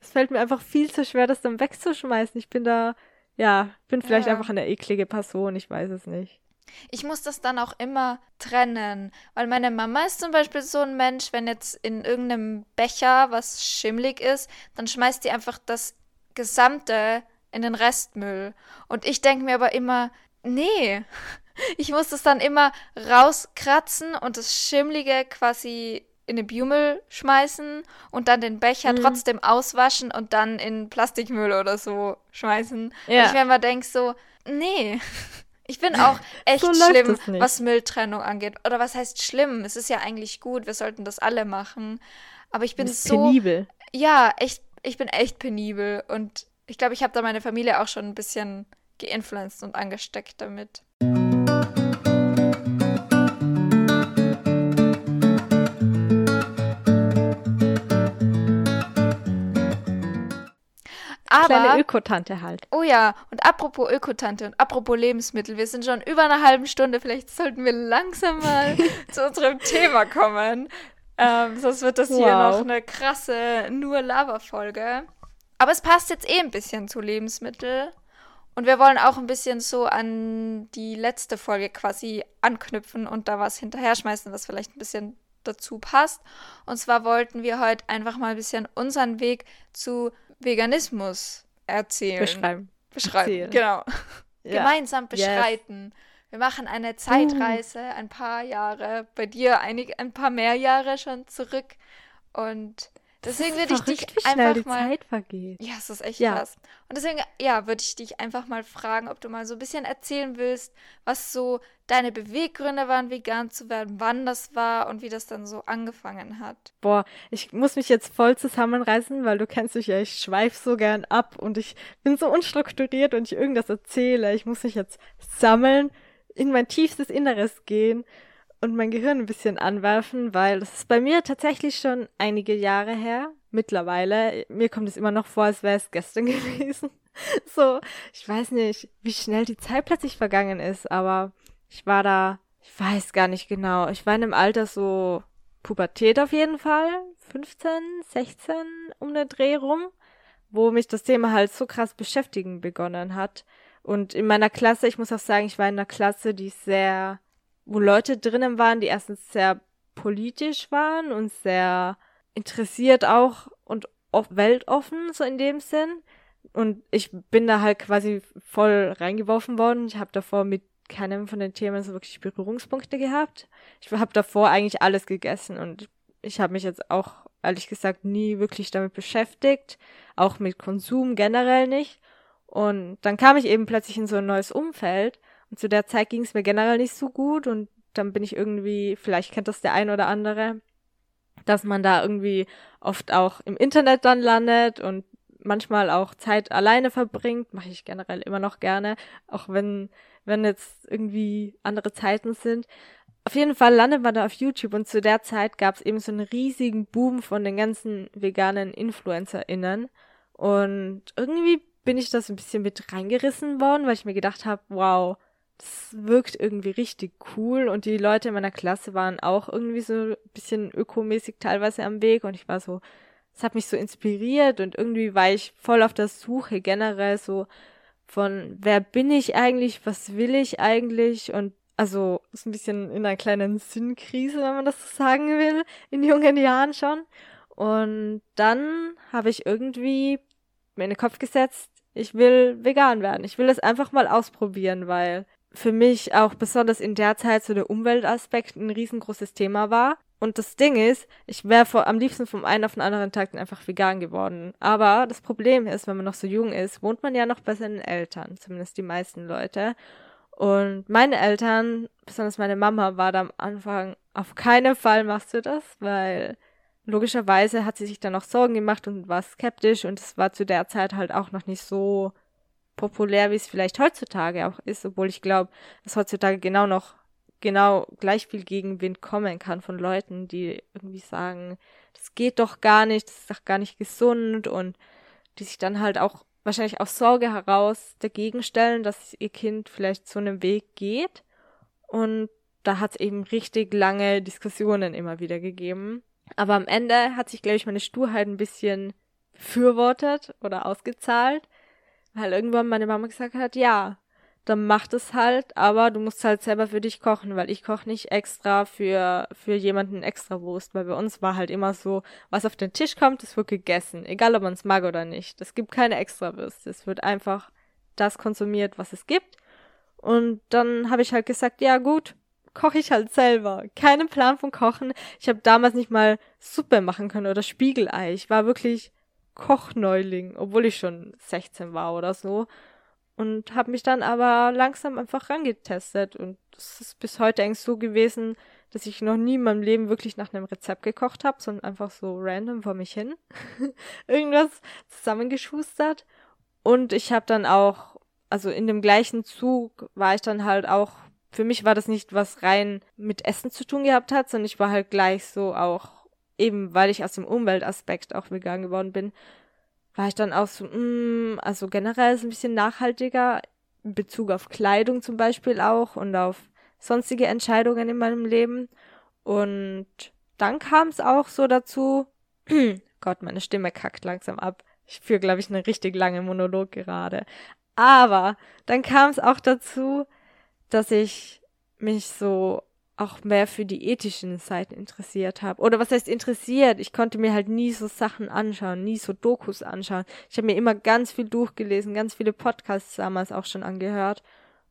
Es fällt mir einfach viel zu schwer, das dann wegzuschmeißen. Ich bin da ja, bin vielleicht ja. einfach eine eklige Person, ich weiß es nicht. Ich muss das dann auch immer trennen, weil meine Mama ist zum Beispiel so ein Mensch, wenn jetzt in irgendeinem Becher was schimmlig ist, dann schmeißt die einfach das Gesamte in den Restmüll. Und ich denke mir aber immer, nee, ich muss das dann immer rauskratzen und das Schimmlige quasi in den Biomüll schmeißen und dann den Becher mhm. trotzdem auswaschen und dann in Plastikmüll oder so schmeißen. Ja. Und ich mir immer denke so, nee. Ich bin auch echt so schlimm, was Mülltrennung angeht. Oder was heißt schlimm? Es ist ja eigentlich gut, wir sollten das alle machen. Aber ich bin so. Penibel. Ja, echt, ich bin echt penibel. Und ich glaube, ich habe da meine Familie auch schon ein bisschen geinfluenced und angesteckt damit. Aber, Kleine Ökotante halt. Oh ja, und apropos Ökotante und apropos Lebensmittel, wir sind schon über eine halbe Stunde, vielleicht sollten wir langsam mal zu unserem Thema kommen. Ähm, sonst wird das wow. hier noch eine krasse nur Lava-Folge. Aber es passt jetzt eh ein bisschen zu Lebensmittel. Und wir wollen auch ein bisschen so an die letzte Folge quasi anknüpfen und da was hinterher schmeißen, was vielleicht ein bisschen dazu passt. Und zwar wollten wir heute einfach mal ein bisschen unseren Weg zu Veganismus erzählen. Beschreiben. Beschreiben, Erzählen. genau. Ja. Gemeinsam beschreiten. Yes. wir machen eine Zeitreise, ein paar Jahre, bei dir einige, ein paar mehr Jahre schon zurück. Und deswegen würde ich dich wie einfach die mal. Zeit vergeht. Ja, es ist echt Ja. krass. Und deswegen, ja, würde ich dich einfach mal fragen, ob du mal so ein bisschen erzählen willst, was so deine Beweggründe waren, vegan zu werden, wann das war und wie das dann so angefangen hat. Boah, ich muss mich jetzt voll zusammenreißen, weil du kennst mich ja, ich schweif so gern ab und ich bin so unstrukturiert und ich irgendwas erzähle. Ich muss mich jetzt sammeln, in mein tiefstes Inneres gehen und mein Gehirn ein bisschen anwerfen, weil das ist bei mir tatsächlich schon einige Jahre her. Mittlerweile. Mir kommt es immer noch vor, als wäre es gestern gewesen. So, ich weiß nicht, wie schnell die Zeit plötzlich vergangen ist, aber ich war da, ich weiß gar nicht genau. Ich war in einem Alter so Pubertät auf jeden Fall. 15, 16 um den Dreh rum, wo mich das Thema halt so krass beschäftigen begonnen hat. Und in meiner Klasse, ich muss auch sagen, ich war in einer Klasse, die sehr, wo Leute drinnen waren, die erstens sehr politisch waren und sehr interessiert auch und weltoffen, so in dem Sinn. Und ich bin da halt quasi voll reingeworfen worden. Ich habe davor mit keinem von den Themen so wirklich Berührungspunkte gehabt. Ich habe davor eigentlich alles gegessen und ich habe mich jetzt auch ehrlich gesagt nie wirklich damit beschäftigt, auch mit Konsum generell nicht. Und dann kam ich eben plötzlich in so ein neues Umfeld und zu der Zeit ging es mir generell nicht so gut und dann bin ich irgendwie, vielleicht kennt das der ein oder andere, dass man da irgendwie oft auch im Internet dann landet und manchmal auch Zeit alleine verbringt, mache ich generell immer noch gerne, auch wenn wenn jetzt irgendwie andere Zeiten sind. Auf jeden Fall landet man da auf YouTube und zu der Zeit gab es eben so einen riesigen Boom von den ganzen veganen InfluencerInnen. Und irgendwie bin ich das ein bisschen mit reingerissen worden, weil ich mir gedacht habe, wow, das wirkt irgendwie richtig cool. Und die Leute in meiner Klasse waren auch irgendwie so ein bisschen ökomäßig teilweise am Weg. Und ich war so, es hat mich so inspiriert und irgendwie war ich voll auf der Suche generell so von wer bin ich eigentlich, was will ich eigentlich und also ist ein bisschen in einer kleinen Sinnkrise, wenn man das so sagen will, in jungen Jahren schon. Und dann habe ich irgendwie mir in den Kopf gesetzt, ich will vegan werden. Ich will es einfach mal ausprobieren, weil für mich auch besonders in der Zeit so der Umweltaspekt ein riesengroßes Thema war. Und das Ding ist, ich wäre am liebsten vom einen auf den anderen Tag dann einfach vegan geworden. Aber das Problem ist, wenn man noch so jung ist, wohnt man ja noch bei seinen Eltern, zumindest die meisten Leute. Und meine Eltern, besonders meine Mama, war da am Anfang, auf keinen Fall machst du das, weil logischerweise hat sie sich dann auch Sorgen gemacht und war skeptisch und es war zu der Zeit halt auch noch nicht so populär, wie es vielleicht heutzutage auch ist, obwohl ich glaube, dass heutzutage genau noch genau gleich viel Gegenwind kommen kann von Leuten, die irgendwie sagen, das geht doch gar nicht, das ist doch gar nicht gesund und die sich dann halt auch wahrscheinlich aus Sorge heraus dagegen stellen, dass ihr Kind vielleicht so einen Weg geht. Und da hat es eben richtig lange Diskussionen immer wieder gegeben. Aber am Ende hat sich, glaube ich, meine Sturheit ein bisschen befürwortet oder ausgezahlt, weil irgendwann meine Mama gesagt hat, ja, dann mach das halt, aber du musst halt selber für dich kochen, weil ich koche nicht extra für, für jemanden extra Wurst, weil bei uns war halt immer so, was auf den Tisch kommt, das wird gegessen, egal ob man es mag oder nicht. Es gibt keine extra Würste, es wird einfach das konsumiert, was es gibt. Und dann habe ich halt gesagt, ja gut, koche ich halt selber. Keinen Plan von Kochen. Ich habe damals nicht mal Suppe machen können oder Spiegelei. Ich war wirklich Kochneuling, obwohl ich schon 16 war oder so. Und habe mich dann aber langsam einfach rangetestet. Und das ist bis heute eigentlich so gewesen, dass ich noch nie in meinem Leben wirklich nach einem Rezept gekocht habe, sondern einfach so random vor mich hin irgendwas zusammengeschustert. Und ich habe dann auch also in dem gleichen Zug war ich dann halt auch für mich war das nicht was rein mit Essen zu tun gehabt hat, sondern ich war halt gleich so auch eben weil ich aus dem Umweltaspekt auch vegan geworden bin, war ich dann auch so, mm, also generell ist ein bisschen nachhaltiger in Bezug auf Kleidung zum Beispiel auch und auf sonstige Entscheidungen in meinem Leben. Und dann kam es auch so dazu, Gott, meine Stimme kackt langsam ab. Ich führe, glaube ich, einen richtig langen Monolog gerade. Aber dann kam es auch dazu, dass ich mich so auch mehr für die ethischen Seiten interessiert habe. Oder was heißt interessiert? Ich konnte mir halt nie so Sachen anschauen, nie so Dokus anschauen. Ich habe mir immer ganz viel durchgelesen, ganz viele Podcasts damals auch schon angehört.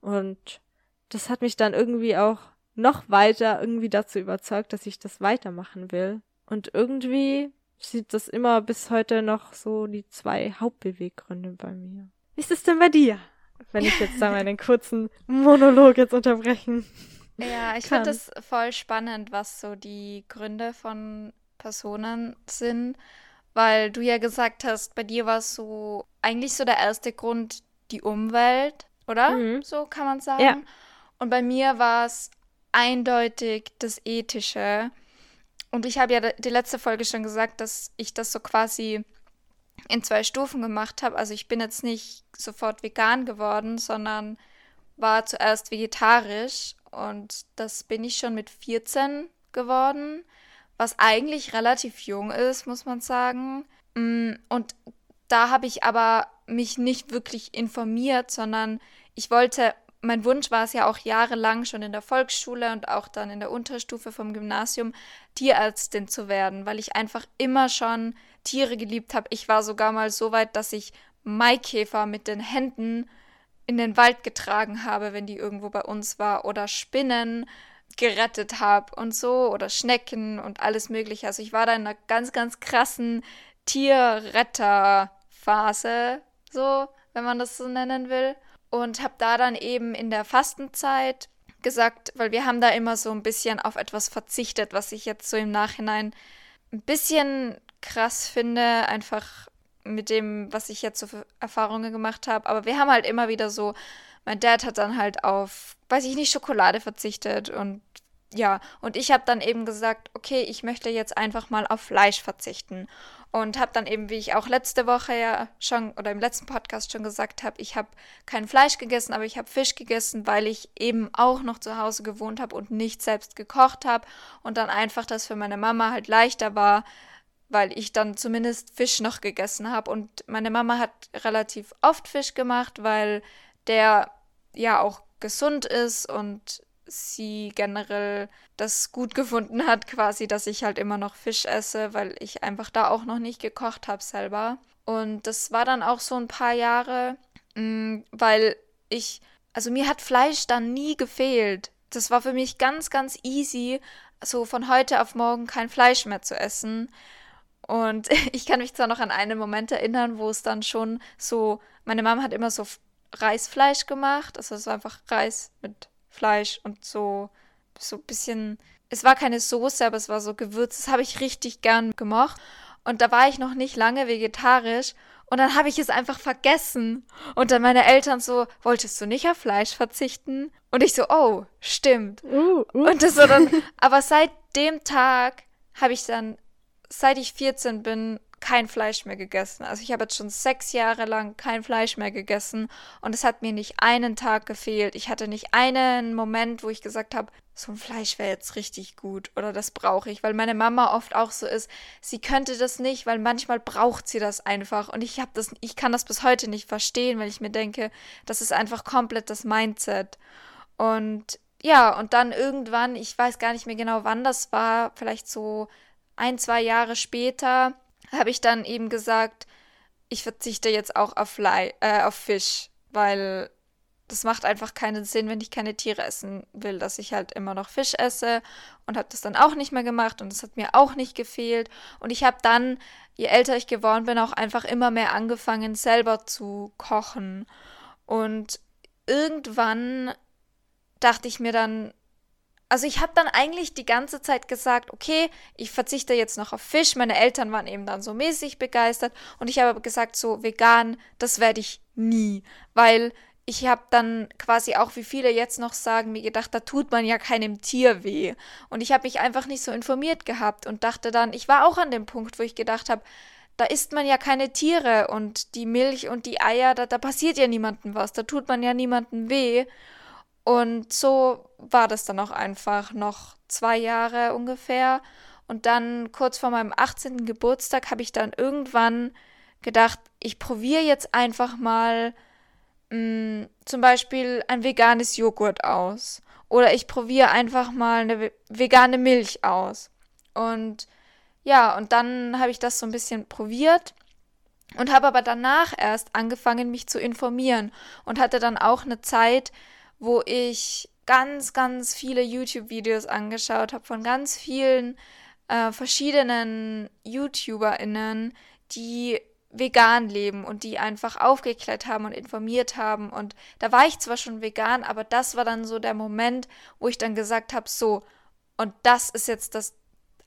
Und das hat mich dann irgendwie auch noch weiter irgendwie dazu überzeugt, dass ich das weitermachen will. Und irgendwie sieht das immer bis heute noch so die zwei Hauptbeweggründe bei mir. Wie ist es denn bei dir? Wenn ich jetzt da meinen kurzen Monolog jetzt unterbrechen. Ja, ich finde es voll spannend, was so die Gründe von Personen sind, weil du ja gesagt hast, bei dir war es so eigentlich so der erste Grund die Umwelt, oder? Mhm. So kann man sagen. Ja. Und bei mir war es eindeutig das Ethische. Und ich habe ja die letzte Folge schon gesagt, dass ich das so quasi in zwei Stufen gemacht habe. Also ich bin jetzt nicht sofort vegan geworden, sondern war zuerst vegetarisch und das bin ich schon mit 14 geworden, was eigentlich relativ jung ist, muss man sagen. Mm, und da habe ich aber mich nicht wirklich informiert, sondern ich wollte mein Wunsch war es ja auch jahrelang schon in der Volksschule und auch dann in der Unterstufe vom Gymnasium, Tierärztin zu werden, weil ich einfach immer schon Tiere geliebt habe. Ich war sogar mal so weit, dass ich Maikäfer mit den Händen in den Wald getragen habe, wenn die irgendwo bei uns war, oder Spinnen gerettet habe und so, oder Schnecken und alles Mögliche. Also ich war da in einer ganz, ganz krassen Tierretterphase, so, wenn man das so nennen will und habe da dann eben in der Fastenzeit gesagt, weil wir haben da immer so ein bisschen auf etwas verzichtet, was ich jetzt so im Nachhinein ein bisschen krass finde, einfach mit dem, was ich jetzt so für Erfahrungen gemacht habe. Aber wir haben halt immer wieder so, mein Dad hat dann halt auf, weiß ich nicht, Schokolade verzichtet und ja, und ich habe dann eben gesagt, okay, ich möchte jetzt einfach mal auf Fleisch verzichten. Und habe dann eben, wie ich auch letzte Woche ja schon oder im letzten Podcast schon gesagt habe, ich habe kein Fleisch gegessen, aber ich habe Fisch gegessen, weil ich eben auch noch zu Hause gewohnt habe und nicht selbst gekocht habe. Und dann einfach das für meine Mama halt leichter war, weil ich dann zumindest Fisch noch gegessen habe. Und meine Mama hat relativ oft Fisch gemacht, weil der ja auch gesund ist und sie generell das gut gefunden hat, quasi, dass ich halt immer noch Fisch esse, weil ich einfach da auch noch nicht gekocht habe selber. Und das war dann auch so ein paar Jahre, mm, weil ich, also mir hat Fleisch dann nie gefehlt. Das war für mich ganz, ganz easy, so von heute auf morgen kein Fleisch mehr zu essen. Und ich kann mich zwar noch an einen Moment erinnern, wo es dann schon so, meine Mama hat immer so Reisfleisch gemacht, also es war einfach Reis mit Fleisch und so, so ein bisschen. Es war keine Soße, aber es war so Gewürz. Das habe ich richtig gern gemocht. Und da war ich noch nicht lange vegetarisch. Und dann habe ich es einfach vergessen. Und dann meine Eltern so, wolltest du nicht auf Fleisch verzichten? Und ich so, oh, stimmt. Uh, uh. Und das war dann, aber seit dem Tag habe ich dann, seit ich 14 bin, kein Fleisch mehr gegessen. Also ich habe jetzt schon sechs Jahre lang kein Fleisch mehr gegessen und es hat mir nicht einen Tag gefehlt. Ich hatte nicht einen Moment, wo ich gesagt habe, so ein Fleisch wäre jetzt richtig gut oder das brauche ich, weil meine Mama oft auch so ist, sie könnte das nicht, weil manchmal braucht sie das einfach und ich habe das ich kann das bis heute nicht verstehen, weil ich mir denke, das ist einfach komplett das Mindset. Und ja, und dann irgendwann, ich weiß gar nicht mehr genau, wann das war, vielleicht so ein, zwei Jahre später, habe ich dann eben gesagt, ich verzichte jetzt auch auf, Fly, äh, auf Fisch, weil das macht einfach keinen Sinn, wenn ich keine Tiere essen will, dass ich halt immer noch Fisch esse und habe das dann auch nicht mehr gemacht und es hat mir auch nicht gefehlt. Und ich habe dann, je älter ich geworden bin, auch einfach immer mehr angefangen selber zu kochen. Und irgendwann dachte ich mir dann, also ich habe dann eigentlich die ganze Zeit gesagt, okay, ich verzichte jetzt noch auf Fisch. Meine Eltern waren eben dann so mäßig begeistert und ich habe gesagt, so vegan, das werde ich nie, weil ich habe dann quasi auch, wie viele jetzt noch sagen, mir gedacht, da tut man ja keinem Tier weh. Und ich habe mich einfach nicht so informiert gehabt und dachte dann, ich war auch an dem Punkt, wo ich gedacht habe, da isst man ja keine Tiere und die Milch und die Eier, da, da passiert ja niemandem was, da tut man ja niemandem weh. Und so war das dann auch einfach noch zwei Jahre ungefähr. Und dann kurz vor meinem 18. Geburtstag habe ich dann irgendwann gedacht, ich probiere jetzt einfach mal mh, mm, zum Beispiel ein veganes Joghurt aus. Oder ich probiere einfach mal eine vegane Milch aus. Und ja, und dann habe ich das so ein bisschen probiert und habe aber danach erst angefangen, mich zu informieren und hatte dann auch eine Zeit, wo ich ganz, ganz viele YouTube-Videos angeschaut, habe von ganz vielen äh, verschiedenen YouTuberInnen, die vegan leben und die einfach aufgeklärt haben und informiert haben. Und da war ich zwar schon vegan, aber das war dann so der Moment, wo ich dann gesagt habe, so, und das ist jetzt das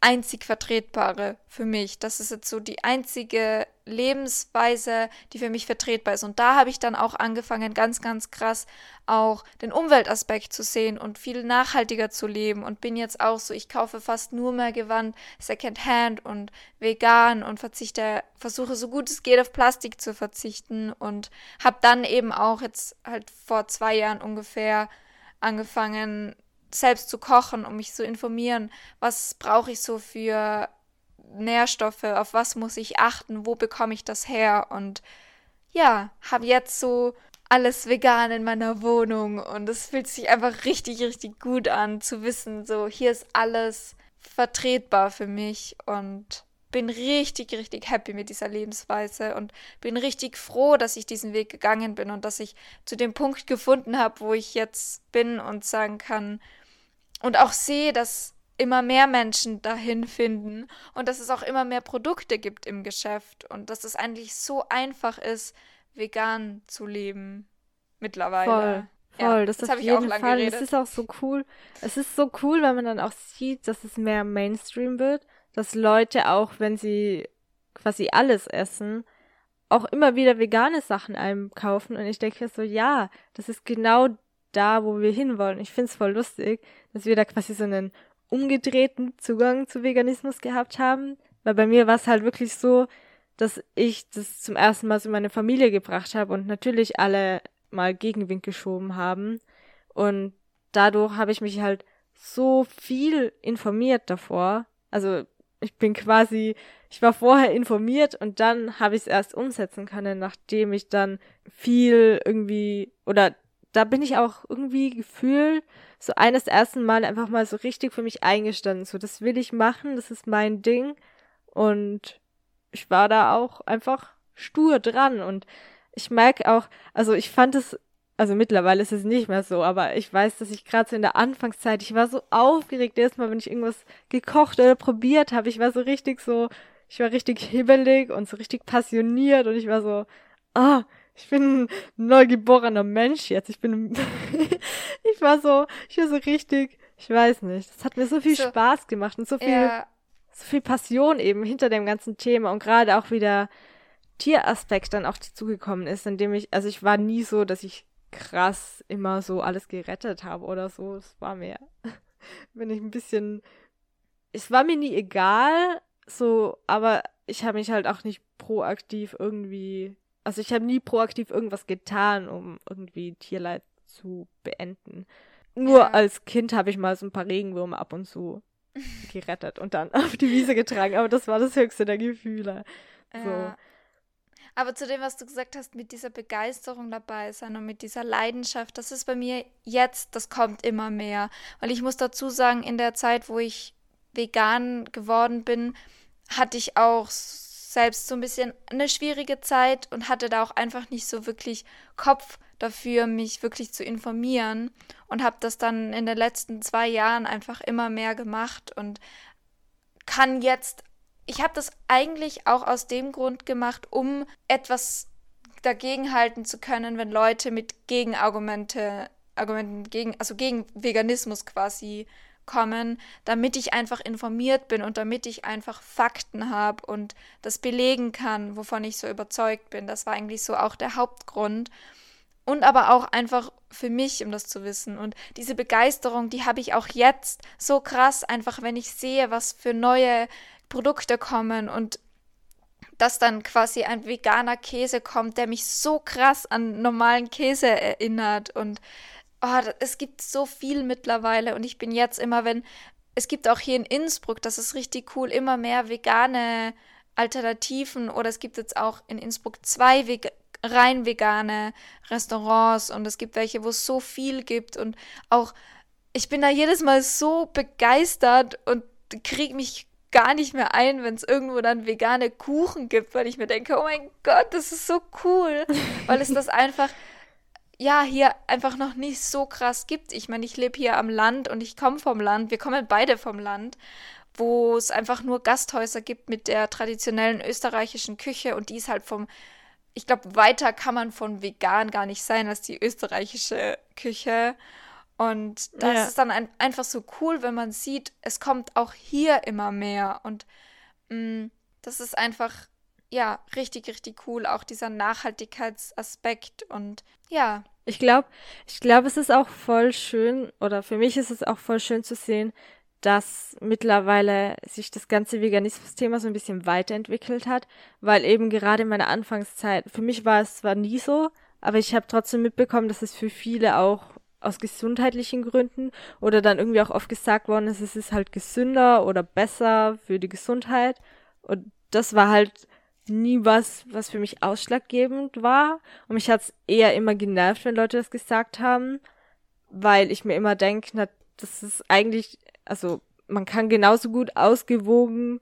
einzig Vertretbare für mich. Das ist jetzt so die einzige Lebensweise, die für mich vertretbar ist. Und da habe ich dann auch angefangen, ganz, ganz krass auch den Umweltaspekt zu sehen und viel nachhaltiger zu leben und bin jetzt auch so, ich kaufe fast nur mehr Gewand Secondhand und vegan und verzichte, versuche so gut es geht auf Plastik zu verzichten und habe dann eben auch jetzt halt vor zwei Jahren ungefähr angefangen, selbst zu kochen, um mich zu informieren, was brauche ich so für Nährstoffe, auf was muss ich achten, wo bekomme ich das her? Und ja, habe jetzt so alles vegan in meiner Wohnung und es fühlt sich einfach richtig, richtig gut an zu wissen, so hier ist alles vertretbar für mich und bin richtig, richtig happy mit dieser Lebensweise und bin richtig froh, dass ich diesen Weg gegangen bin und dass ich zu dem Punkt gefunden habe, wo ich jetzt bin und sagen kann, und auch sehe, dass immer mehr Menschen dahin finden und dass es auch immer mehr Produkte gibt im Geschäft und dass es eigentlich so einfach ist, vegan zu leben mittlerweile. Voll. Voll, ja, das, das auf jeden Fall. Geredet. Es ist auch so cool. Es ist so cool, wenn man dann auch sieht, dass es mehr Mainstream wird, dass Leute auch, wenn sie quasi alles essen, auch immer wieder vegane Sachen einem kaufen. Und ich denke so, ja, das ist genau da, wo wir hinwollen. Ich finde es voll lustig, dass wir da quasi so einen umgedrehten Zugang zu Veganismus gehabt haben. Weil bei mir war es halt wirklich so, dass ich das zum ersten Mal so in meine Familie gebracht habe und natürlich alle mal Gegenwind geschoben haben. Und dadurch habe ich mich halt so viel informiert davor. Also ich bin quasi, ich war vorher informiert und dann habe ich es erst umsetzen können, nachdem ich dann viel irgendwie oder da bin ich auch irgendwie gefühlt so eines ersten Mal einfach mal so richtig für mich eingestanden. So, das will ich machen, das ist mein Ding. Und ich war da auch einfach stur dran. Und ich merke auch, also ich fand es, also mittlerweile ist es nicht mehr so, aber ich weiß, dass ich gerade so in der Anfangszeit, ich war so aufgeregt erstmal, wenn ich irgendwas gekocht oder probiert habe. Ich war so richtig so, ich war richtig hibbelig und so richtig passioniert und ich war so, ah, ich bin ein neugeborener Mensch jetzt. Ich bin, ich war so, ich war so richtig, ich weiß nicht. Das hat mir so viel so, Spaß gemacht und so viel, ja. so viel Passion eben hinter dem ganzen Thema und gerade auch wie der Tieraspekt dann auch dazugekommen ist, indem ich, also ich war nie so, dass ich krass immer so alles gerettet habe oder so. Es war mir, wenn ich ein bisschen, es war mir nie egal, so, aber ich habe mich halt auch nicht proaktiv irgendwie also ich habe nie proaktiv irgendwas getan, um irgendwie Tierleid zu beenden. Nur ja. als Kind habe ich mal so ein paar Regenwürmer ab und zu gerettet und dann auf die Wiese getragen, aber das war das höchste der Gefühle. So. Ja. Aber zu dem, was du gesagt hast, mit dieser Begeisterung dabei sein und mit dieser Leidenschaft, das ist bei mir jetzt, das kommt immer mehr. Weil ich muss dazu sagen, in der Zeit, wo ich vegan geworden bin, hatte ich auch selbst so ein bisschen eine schwierige Zeit und hatte da auch einfach nicht so wirklich Kopf dafür, mich wirklich zu informieren und habe das dann in den letzten zwei Jahren einfach immer mehr gemacht und kann jetzt, ich habe das eigentlich auch aus dem Grund gemacht, um etwas dagegenhalten zu können, wenn Leute mit Gegenargumente, Argumenten gegen, also gegen Veganismus quasi kommen, damit ich einfach informiert bin und damit ich einfach Fakten habe und das belegen kann, wovon ich so überzeugt bin. Das war eigentlich so auch der Hauptgrund. Und aber auch einfach für mich, um das zu wissen. Und diese Begeisterung, die habe ich auch jetzt so krass, einfach wenn ich sehe, was für neue Produkte kommen und dass dann quasi ein veganer Käse kommt, der mich so krass an normalen Käse erinnert und oh, es gibt so viel mittlerweile und ich bin jetzt immer, wenn, es gibt auch hier in Innsbruck, das ist richtig cool, immer mehr vegane Alternativen oder es gibt jetzt auch in Innsbruck zwei Vega rein vegane Restaurants und es gibt welche, wo es so viel gibt und auch ich bin da jedes Mal so begeistert und kriege mich gar nicht mehr ein, wenn es irgendwo dann vegane Kuchen gibt, weil ich mir denke, oh mein Gott, das ist so cool, weil es das einfach ja, hier einfach noch nicht so krass gibt. Ich meine, ich lebe hier am Land und ich komme vom Land. Wir kommen beide vom Land, wo es einfach nur Gasthäuser gibt mit der traditionellen österreichischen Küche und die ist halt vom, ich glaube, weiter kann man von vegan gar nicht sein als die österreichische Küche. Und das ja. ist dann ein, einfach so cool, wenn man sieht, es kommt auch hier immer mehr. Und mh, mm, das ist einfach, ja, richtig, richtig cool. Auch dieser Nachhaltigkeitsaspekt und ja. Ich glaube, ich glaube, es ist auch voll schön, oder für mich ist es auch voll schön zu sehen, dass mittlerweile sich das ganze Veganismus-Thema so ein bisschen weiterentwickelt hat, weil eben gerade in meiner Anfangszeit, für mich war es zwar nie so, aber ich habe trotzdem mitbekommen, dass es für viele auch aus gesundheitlichen Gründen oder dann irgendwie auch oft gesagt worden ist, es ist halt gesünder oder besser für die Gesundheit. Und das war halt nie was, was für mich ausschlaggebend war. Und mich hat's eher immer genervt, wenn Leute das gesagt haben, weil ich mir immer denke, das ist eigentlich, also man kann genauso gut ausgewogen,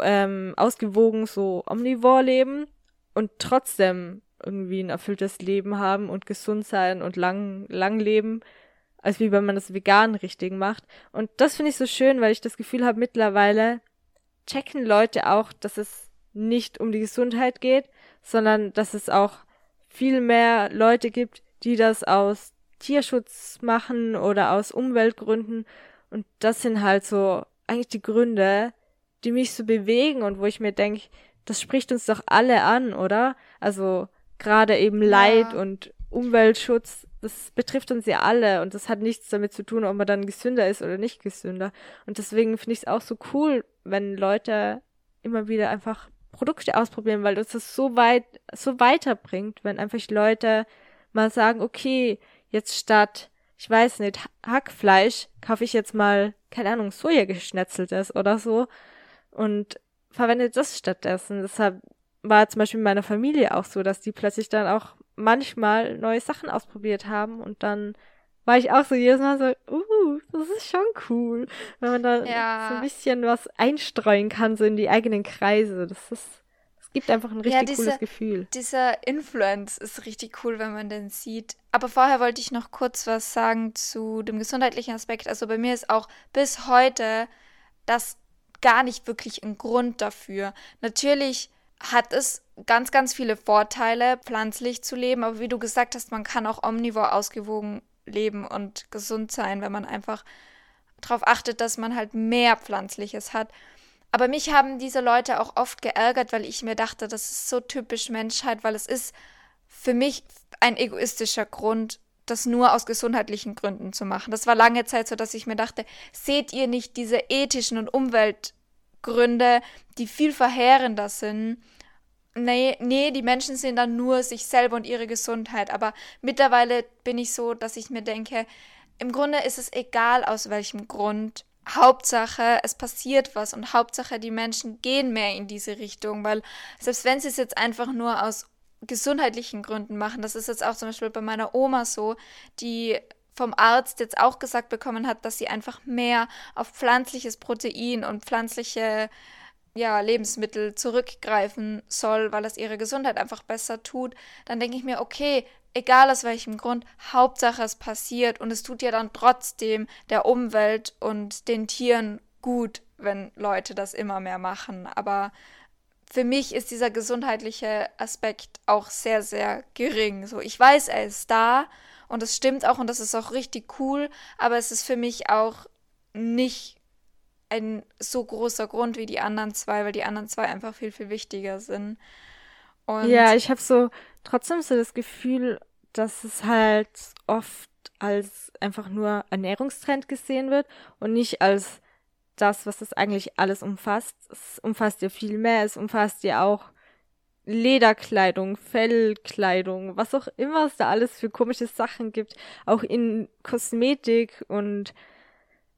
ähm, ausgewogen so omnivor leben und trotzdem irgendwie ein erfülltes Leben haben und gesund sein und lang, lang leben, als wie wenn man das vegan richtig macht. Und das finde ich so schön, weil ich das Gefühl habe, mittlerweile checken Leute auch, dass es nicht um die Gesundheit geht, sondern dass es auch viel mehr Leute gibt, die das aus Tierschutz machen oder aus Umweltgründen. Und das sind halt so eigentlich die Gründe, die mich so bewegen und wo ich mir denke, das spricht uns doch alle an, oder? Also gerade eben Leid ja. und Umweltschutz, das betrifft uns ja alle und das hat nichts damit zu tun, ob man dann gesünder ist oder nicht gesünder. Und deswegen finde ich es auch so cool, wenn Leute immer wieder einfach Produkte ausprobieren, weil das das so weit, so weiterbringt, wenn einfach Leute mal sagen, okay, jetzt statt, ich weiß nicht, Hackfleisch, kaufe ich jetzt mal, keine Ahnung, Sojageschnetzeltes oder so und verwende das stattdessen. Deshalb war zum Beispiel in meiner Familie auch so, dass die plötzlich dann auch manchmal neue Sachen ausprobiert haben und dann war ich auch so jedes Mal so, uh, das ist schon cool, wenn man da ja. so ein bisschen was einstreuen kann, so in die eigenen Kreise. Das ist, es gibt einfach ein richtig ja, diese, cooles Gefühl. Dieser Influence ist richtig cool, wenn man den sieht. Aber vorher wollte ich noch kurz was sagen zu dem gesundheitlichen Aspekt. Also bei mir ist auch bis heute das gar nicht wirklich ein Grund dafür. Natürlich hat es ganz, ganz viele Vorteile, pflanzlich zu leben. Aber wie du gesagt hast, man kann auch omnivor ausgewogen leben und gesund sein, wenn man einfach darauf achtet, dass man halt mehr Pflanzliches hat. Aber mich haben diese Leute auch oft geärgert, weil ich mir dachte, das ist so typisch Menschheit, weil es ist für mich ein egoistischer Grund, das nur aus gesundheitlichen Gründen zu machen. Das war lange Zeit so, dass ich mir dachte, seht ihr nicht diese ethischen und Umwelt Gründe, die viel verheerender sind. Nee, nee, die Menschen sehen dann nur sich selber und ihre Gesundheit. Aber mittlerweile bin ich so, dass ich mir denke, im Grunde ist es egal, aus welchem Grund. Hauptsache, es passiert was und Hauptsache, die Menschen gehen mehr in diese Richtung, weil selbst wenn sie es jetzt einfach nur aus gesundheitlichen Gründen machen, das ist jetzt auch zum Beispiel bei meiner Oma so, die vom Arzt jetzt auch gesagt bekommen hat, dass sie einfach mehr auf pflanzliches Protein und pflanzliche ja, Lebensmittel zurückgreifen soll, weil es ihre Gesundheit einfach besser tut, dann denke ich mir, okay, egal aus welchem Grund, Hauptsache es passiert und es tut ja dann trotzdem der Umwelt und den Tieren gut, wenn Leute das immer mehr machen. Aber für mich ist dieser gesundheitliche Aspekt auch sehr, sehr gering. So, ich weiß, er ist da und das stimmt auch und das ist auch richtig cool, aber es ist für mich auch nicht ein so großer Grund wie die anderen zwei, weil die anderen zwei einfach viel, viel wichtiger sind. Und ja, ich habe so trotzdem so das Gefühl, dass es halt oft als einfach nur Ernährungstrend gesehen wird und nicht als das, was das eigentlich alles umfasst. Es umfasst ja viel mehr. Es umfasst ja auch Lederkleidung, Fellkleidung, was auch immer es da alles für komische Sachen gibt, auch in Kosmetik und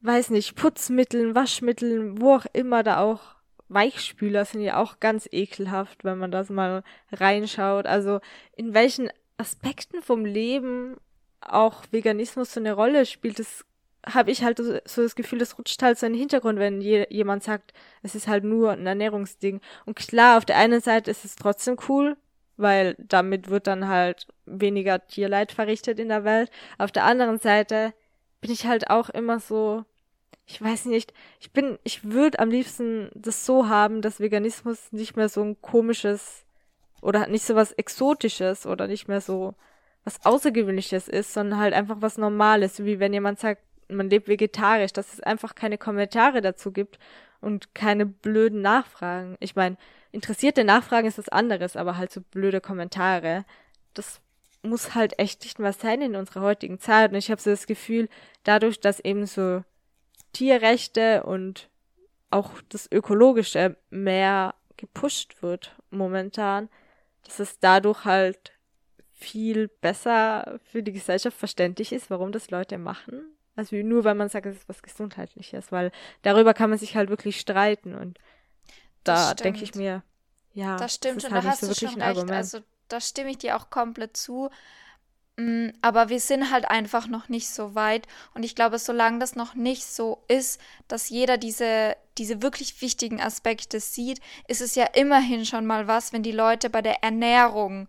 weiß nicht, Putzmitteln, Waschmitteln, wo auch immer da auch Weichspüler sind ja auch ganz ekelhaft, wenn man das mal reinschaut. Also in welchen Aspekten vom Leben auch Veganismus so eine Rolle spielt, das habe ich halt so das Gefühl, das rutscht halt so in den Hintergrund, wenn je, jemand sagt, es ist halt nur ein Ernährungsding. Und klar, auf der einen Seite ist es trotzdem cool, weil damit wird dann halt weniger Tierleid verrichtet in der Welt. Auf der anderen Seite bin ich halt auch immer so, ich weiß nicht, ich bin, ich würde am liebsten das so haben, dass Veganismus nicht mehr so ein komisches oder nicht so was Exotisches oder nicht mehr so was Außergewöhnliches ist, sondern halt einfach was Normales, wie wenn jemand sagt, man lebt vegetarisch, dass es einfach keine Kommentare dazu gibt und keine blöden Nachfragen. Ich meine, interessierte Nachfragen ist was anderes, aber halt so blöde Kommentare, das muss halt echt nicht mehr sein in unserer heutigen Zeit. Und ich habe so das Gefühl, dadurch, dass eben so Tierrechte und auch das Ökologische mehr gepusht wird momentan, dass es dadurch halt viel besser für die Gesellschaft verständlich ist, warum das Leute machen. Also nur weil man sagt, es ist was Gesundheitliches, weil darüber kann man sich halt wirklich streiten und da denke ich mir, ja, das stimmt das ist und halt da hast so du schon recht. Argument. Also da stimme ich dir auch komplett zu. Mm, aber wir sind halt einfach noch nicht so weit. Und ich glaube, solange das noch nicht so ist, dass jeder diese, diese wirklich wichtigen Aspekte sieht, ist es ja immerhin schon mal was, wenn die Leute bei der Ernährung,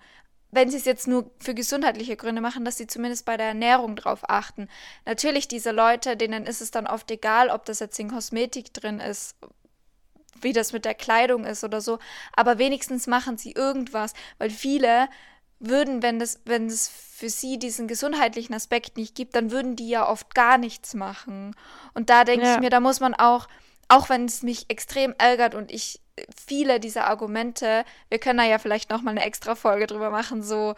wenn sie es jetzt nur für gesundheitliche Gründe machen, dass sie zumindest bei der Ernährung drauf achten. Natürlich, diese Leute, denen ist es dann oft egal, ob das jetzt in Kosmetik drin ist, wie das mit der Kleidung ist oder so, aber wenigstens machen sie irgendwas, weil viele würden, wenn das, wenn es für sie diesen gesundheitlichen Aspekt nicht gibt, dann würden die ja oft gar nichts machen. Und da denke ja. ich mir, da muss man auch, auch wenn es mich extrem ärgert und ich viele dieser Argumente, wir können da ja vielleicht noch mal eine extra Folge drüber machen, so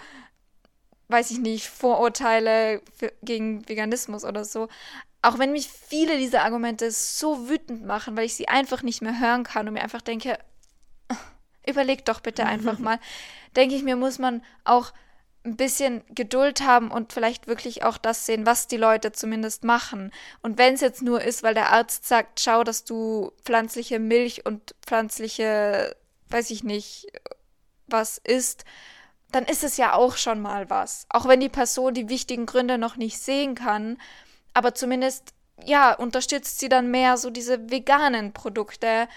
weiß ich nicht, Vorurteile für, gegen Veganismus oder so. Auch wenn mich viele dieser Argumente so wütend machen, weil ich sie einfach nicht mehr hören kann und mir einfach denke, überleg doch bitte einfach mal, denke ich mir, muss man auch ein bisschen Geduld haben und vielleicht wirklich auch das sehen, was die Leute zumindest machen. Und wenn es jetzt nur ist, weil der Arzt sagt, schau, dass du pflanzliche Milch und pflanzliche, weiß ich nicht, was isst, dann ist es ja auch schon mal was. Auch wenn die Person die wichtigen Gründe noch nicht sehen kann, aber zumindest, ja, unterstützt sie dann mehr so diese veganen Produkte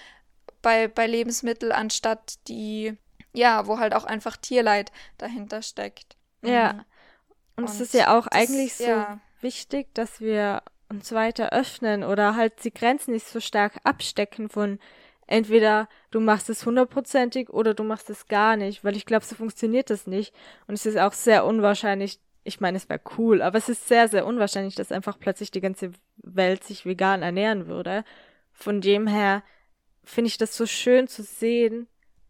bei, bei Lebensmitteln, anstatt die, ja, wo halt auch einfach Tierleid dahinter steckt. Ja. Mhm. Und, Und es ist ja auch das, eigentlich so ja. wichtig, dass wir uns weiter öffnen oder halt die Grenzen nicht so stark abstecken von entweder du machst es hundertprozentig oder du machst es gar nicht, weil ich glaube, so funktioniert das nicht. Und es ist auch sehr unwahrscheinlich, ich meine, es wäre cool, aber es ist sehr, sehr unwahrscheinlich, dass einfach plötzlich die ganze Welt sich vegan ernähren würde. Von dem her finde ich das so schön zu sehen,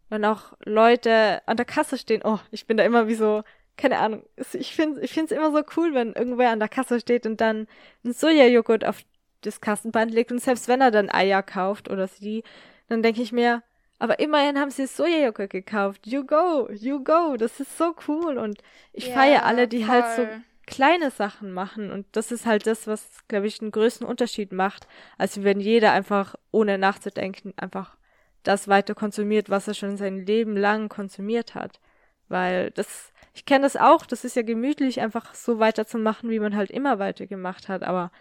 wenn auch Leute an der Kasse stehen. Oh, ich bin da immer wie so, keine Ahnung. Ich finde ich finde es immer so cool, wenn irgendwer an der Kasse steht und dann ein Sojajoghurt auf das Kassenband legt und selbst wenn er dann Eier kauft oder sie, dann denke ich mir, aber immerhin haben sie Sojajoghurt gekauft. You go, you go. Das ist so cool. Und ich ja, feiere alle, die voll. halt so kleine Sachen machen. Und das ist halt das, was, glaube ich, einen größten Unterschied macht, als wenn jeder einfach, ohne nachzudenken, einfach das weiter konsumiert, was er schon sein Leben lang konsumiert hat. Weil das, ich kenne das auch, das ist ja gemütlich, einfach so weiterzumachen, wie man halt immer weitergemacht hat. Aber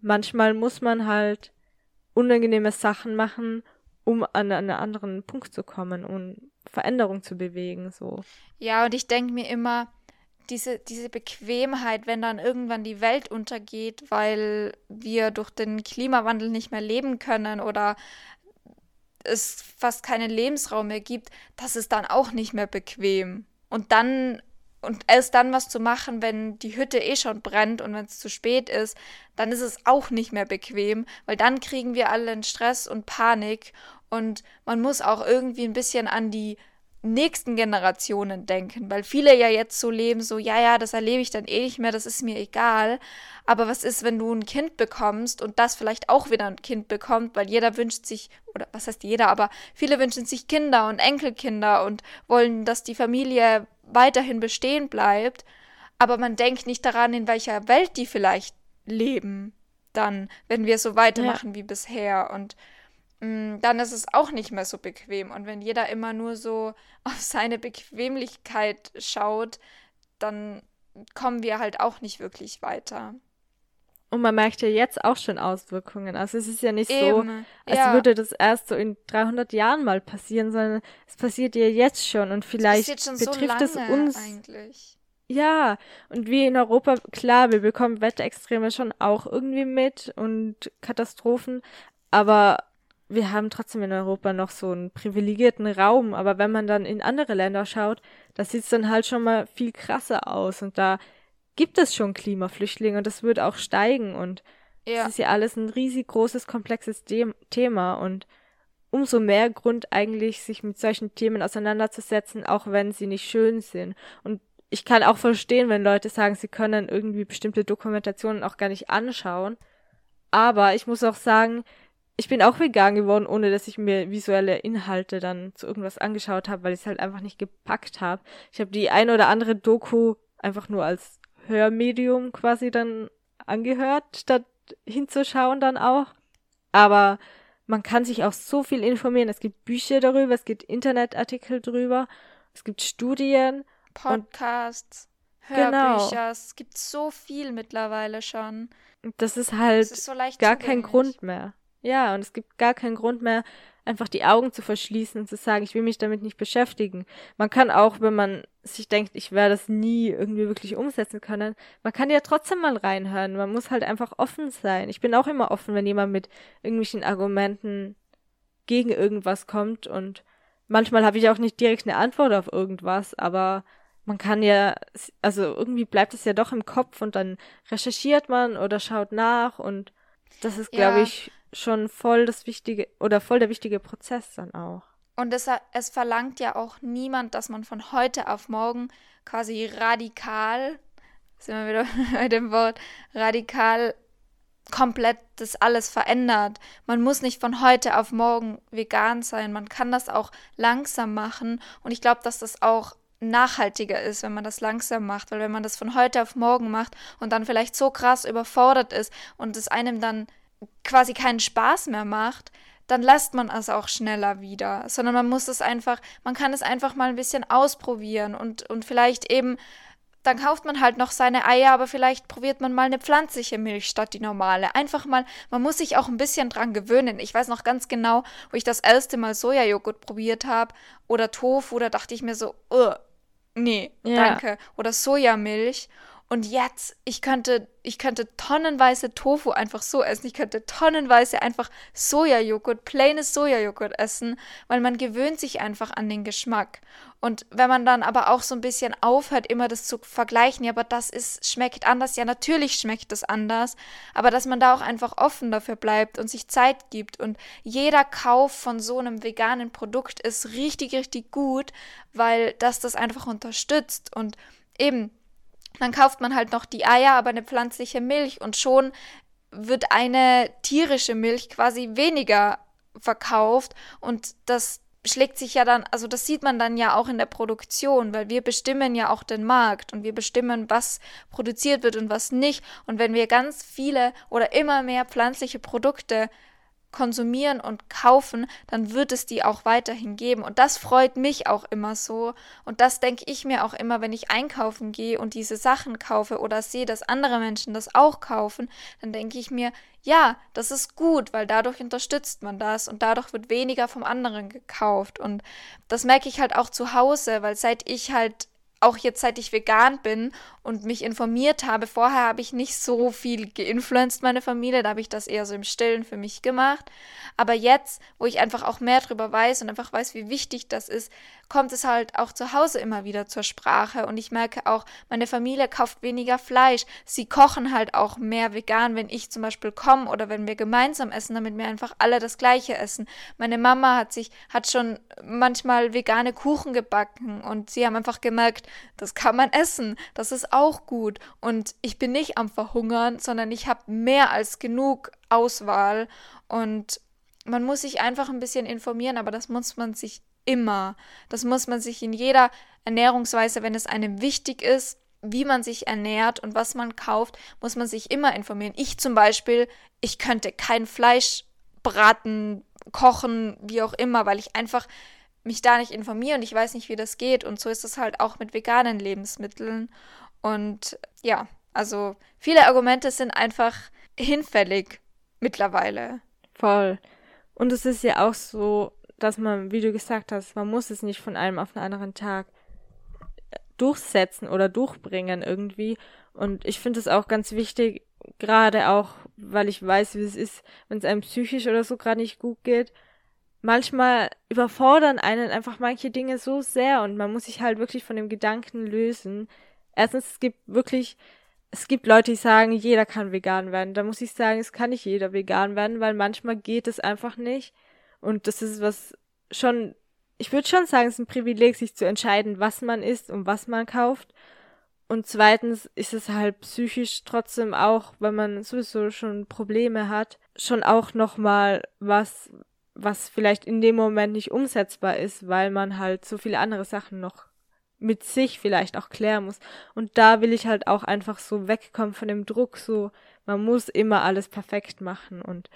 manchmal muss man halt unangenehme Sachen machen, um an einen anderen Punkt zu kommen und Veränderung zu bewegen, so. Ja, und ich denke mir immer, diese, diese Bequemheit, wenn dann irgendwann die Welt untergeht, weil wir durch den Klimawandel nicht mehr leben können oder es fast keinen Lebensraum mehr gibt, das ist dann auch nicht mehr bequem. Und dann und erst dann was zu machen, wenn die Hütte eh schon brennt und wenn es zu spät ist, dann ist es auch nicht mehr bequem, weil dann kriegen wir alle einen Stress und Panik und man muss auch irgendwie ein bisschen an die nächsten Generationen denken, weil viele ja jetzt so leben, so, ja, ja, das erlebe ich dann eh nicht mehr, das ist mir egal. Aber was ist, wenn du ein Kind bekommst und das vielleicht auch wieder ein Kind bekommt, weil jeder wünscht sich, oder was heißt jeder, aber viele wünschen sich Kinder und Enkelkinder und wollen, dass die Familie weiterhin bestehen bleibt. Aber man denkt nicht daran, in welcher Welt die vielleicht leben, dann, wenn wir so weitermachen ja. wie bisher. Und dann ist es auch nicht mehr so bequem. Und wenn jeder immer nur so auf seine Bequemlichkeit schaut, dann kommen wir halt auch nicht wirklich weiter. Und man merkt ja jetzt auch schon Auswirkungen. Also es ist ja nicht Eben, so, als ja. würde das erst so in 300 Jahren mal passieren, sondern es passiert ja jetzt schon und vielleicht betrifft so es uns. Eigentlich. Ja, und wie in Europa, klar, wir bekommen Wetterextreme schon auch irgendwie mit und Katastrophen, aber wir haben trotzdem in Europa noch so einen privilegierten Raum. Aber wenn man dann in andere Länder schaut, da sieht es dann halt schon mal viel krasser aus und da gibt es schon Klimaflüchtlinge und das wird auch steigen und ja. das ist ja alles ein riesig großes, komplexes De Thema und umso mehr Grund eigentlich, sich mit solchen Themen auseinanderzusetzen, auch wenn sie nicht schön sind. Und ich kann auch verstehen, wenn Leute sagen, sie können irgendwie bestimmte Dokumentationen auch gar nicht anschauen. Aber ich muss auch sagen, ich bin auch vegan geworden, ohne dass ich mir visuelle Inhalte dann zu irgendwas angeschaut habe, weil ich es halt einfach nicht gepackt habe. Ich habe die ein oder andere Doku einfach nur als Hörmedium quasi dann angehört, statt hinzuschauen dann auch. Aber man kann sich auch so viel informieren. Es gibt Bücher darüber, es gibt Internetartikel darüber, es gibt Studien. Podcasts, genau. Hörbücher, genau. es gibt so viel mittlerweile schon. Das ist halt das ist so gar kein Grund mehr. Ja, und es gibt gar keinen Grund mehr, einfach die Augen zu verschließen und zu sagen, ich will mich damit nicht beschäftigen. Man kann auch, wenn man sich denkt, ich werde das nie irgendwie wirklich umsetzen können, man kann ja trotzdem mal reinhören. Man muss halt einfach offen sein. Ich bin auch immer offen, wenn jemand mit irgendwelchen Argumenten gegen irgendwas kommt und manchmal habe ich auch nicht direkt eine Antwort auf irgendwas, aber man kann ja, also irgendwie bleibt es ja doch im Kopf und dann recherchiert man oder schaut nach und das ist, glaube ja. ich, schon voll das wichtige oder voll der wichtige Prozess dann auch. Und es, es verlangt ja auch niemand, dass man von heute auf morgen quasi radikal, sind wir wieder bei dem Wort, radikal komplett das alles verändert. Man muss nicht von heute auf morgen vegan sein. Man kann das auch langsam machen. Und ich glaube, dass das auch nachhaltiger ist, wenn man das langsam macht. Weil wenn man das von heute auf morgen macht und dann vielleicht so krass überfordert ist und es einem dann quasi keinen Spaß mehr macht, dann lässt man es auch schneller wieder, sondern man muss es einfach, man kann es einfach mal ein bisschen ausprobieren und, und vielleicht eben, dann kauft man halt noch seine Eier, aber vielleicht probiert man mal eine pflanzliche Milch statt die normale. Einfach mal, man muss sich auch ein bisschen dran gewöhnen. Ich weiß noch ganz genau, wo ich das erste Mal Sojajoghurt probiert habe oder Tofu, da dachte ich mir so, nee, ja. danke. Oder Sojamilch. Und jetzt, ich könnte, ich könnte tonnenweise Tofu einfach so essen. Ich könnte tonnenweise einfach Sojajoghurt, plaines Sojajoghurt essen, weil man gewöhnt sich einfach an den Geschmack. Und wenn man dann aber auch so ein bisschen aufhört, immer das zu vergleichen, ja, aber das ist, schmeckt anders, ja, natürlich schmeckt es anders, aber dass man da auch einfach offen dafür bleibt und sich Zeit gibt. Und jeder Kauf von so einem veganen Produkt ist richtig, richtig gut, weil das das einfach unterstützt. Und eben, dann kauft man halt noch die Eier, aber eine pflanzliche Milch und schon wird eine tierische Milch quasi weniger verkauft und das schlägt sich ja dann, also das sieht man dann ja auch in der Produktion, weil wir bestimmen ja auch den Markt und wir bestimmen, was produziert wird und was nicht. Und wenn wir ganz viele oder immer mehr pflanzliche Produkte konsumieren und kaufen, dann wird es die auch weiterhin geben. Und das freut mich auch immer so. Und das denke ich mir auch immer, wenn ich einkaufen gehe und diese Sachen kaufe oder sehe, dass andere Menschen das auch kaufen, dann denke ich mir, ja, das ist gut, weil dadurch unterstützt man das und dadurch wird weniger vom anderen gekauft. Und das merke ich halt auch zu Hause, weil seit ich halt auch jetzt seit ich vegan bin und mich informiert habe, vorher habe ich nicht so viel geinfluenced, meine Familie, da habe ich das eher so im Stillen für mich gemacht. Aber jetzt, wo ich einfach auch mehr darüber weiß und einfach weiß, wie wichtig das ist, kommt es halt auch zu Hause immer wieder zur Sprache. Und ich merke auch, meine Familie kauft weniger Fleisch. Sie kochen halt auch mehr vegan, wenn ich zum Beispiel komme oder wenn wir gemeinsam essen, damit wir einfach alle das Gleiche essen. Meine Mama hat sich, hat schon manchmal vegane Kuchen gebacken und sie haben einfach gemerkt, das kann man essen, das ist auch gut. Und ich bin nicht am Verhungern, sondern ich habe mehr als genug Auswahl und man muss sich einfach ein bisschen informieren, aber das muss man sich immer. Das muss man sich in jeder Ernährungsweise, wenn es einem wichtig ist, wie man sich ernährt und was man kauft, muss man sich immer informieren. Ich zum Beispiel, ich könnte kein Fleisch braten, kochen, wie auch immer, weil ich einfach mich da nicht informiere und ich weiß nicht, wie das geht. Und so ist es halt auch mit veganen Lebensmitteln. Und ja, also viele Argumente sind einfach hinfällig mittlerweile. Voll. Und es ist ja auch so, dass man, wie du gesagt hast, man muss es nicht von einem auf den anderen Tag durchsetzen oder durchbringen irgendwie. Und ich finde es auch ganz wichtig, gerade auch, weil ich weiß, wie es ist, wenn es einem psychisch oder so gerade nicht gut geht. Manchmal überfordern einen einfach manche Dinge so sehr und man muss sich halt wirklich von dem Gedanken lösen. Erstens, es gibt wirklich, es gibt Leute, die sagen, jeder kann vegan werden. Da muss ich sagen, es kann nicht jeder vegan werden, weil manchmal geht es einfach nicht. Und das ist was schon ich würde schon sagen, es ist ein Privileg, sich zu entscheiden, was man isst und was man kauft. Und zweitens ist es halt psychisch trotzdem auch, wenn man sowieso schon Probleme hat, schon auch nochmal was, was vielleicht in dem Moment nicht umsetzbar ist, weil man halt so viele andere Sachen noch mit sich vielleicht auch klären muss. Und da will ich halt auch einfach so wegkommen von dem Druck, so man muss immer alles perfekt machen und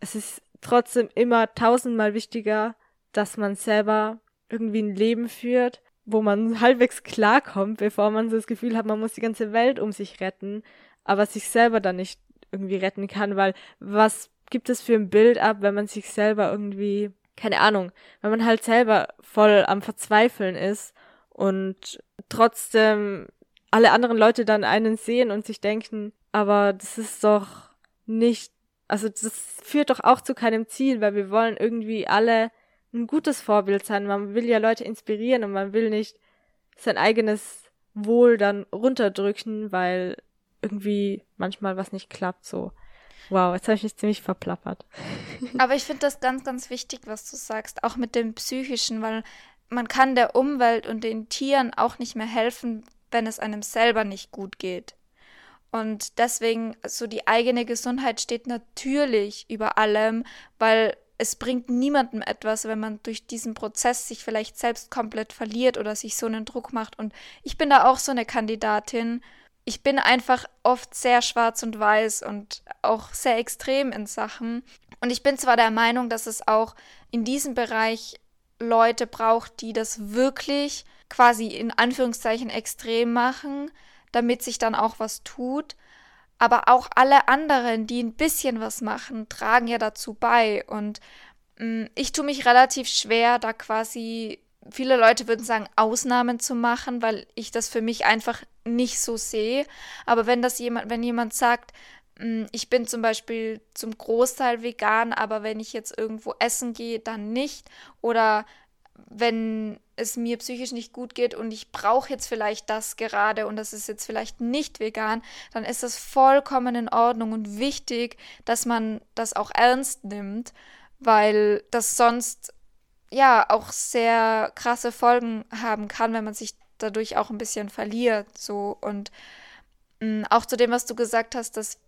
es ist trotzdem immer tausendmal wichtiger, dass man selber irgendwie ein Leben führt, wo man halbwegs klarkommt, bevor man so das Gefühl hat, man muss die ganze Welt um sich retten, aber sich selber dann nicht irgendwie retten kann, weil was gibt es für ein Bild ab, wenn man sich selber irgendwie, keine Ahnung, wenn man halt selber voll am Verzweifeln ist und trotzdem alle anderen Leute dann einen sehen und sich denken, aber das ist doch nicht, also das führt doch auch zu keinem Ziel, weil wir wollen irgendwie alle ein gutes Vorbild sein. Man will ja Leute inspirieren und man will nicht sein eigenes Wohl dann runterdrücken, weil irgendwie manchmal was nicht klappt so. Wow, jetzt habe ich mich ziemlich verplappert. Aber ich finde das ganz, ganz wichtig, was du sagst, auch mit dem Psychischen, weil man kann der Umwelt und den Tieren auch nicht mehr helfen, wenn es einem selber nicht gut geht. Und deswegen, so die eigene Gesundheit steht natürlich über allem, weil es bringt niemandem etwas, wenn man durch diesen Prozess sich vielleicht selbst komplett verliert oder sich so einen Druck macht. Und ich bin da auch so eine Kandidatin. Ich bin einfach oft sehr schwarz und weiß und auch sehr extrem in Sachen. Und ich bin zwar der Meinung, dass es auch in diesem Bereich Leute braucht, die das wirklich quasi in Anführungszeichen extrem machen, damit sich dann auch was tut aber auch alle anderen, die ein bisschen was machen, tragen ja dazu bei. Und mh, mm, ich tue mich relativ schwer, da quasi, viele Leute würden sagen, Ausnahmen zu machen, weil ich das für mich einfach nicht so sehe. Aber wenn das jemand, wenn jemand sagt, mm, ich bin zum Beispiel zum Großteil vegan, aber wenn ich jetzt irgendwo essen gehe, dann nicht. Oder wenn es mir psychisch nicht gut geht und ich brauche jetzt vielleicht das gerade und das ist jetzt vielleicht nicht vegan, dann ist das vollkommen in Ordnung und wichtig, dass man das auch ernst nimmt, weil das sonst ja auch sehr krasse Folgen haben kann, wenn man sich dadurch auch ein bisschen verliert, so. Und mm, auch zu dem, was du gesagt hast, dass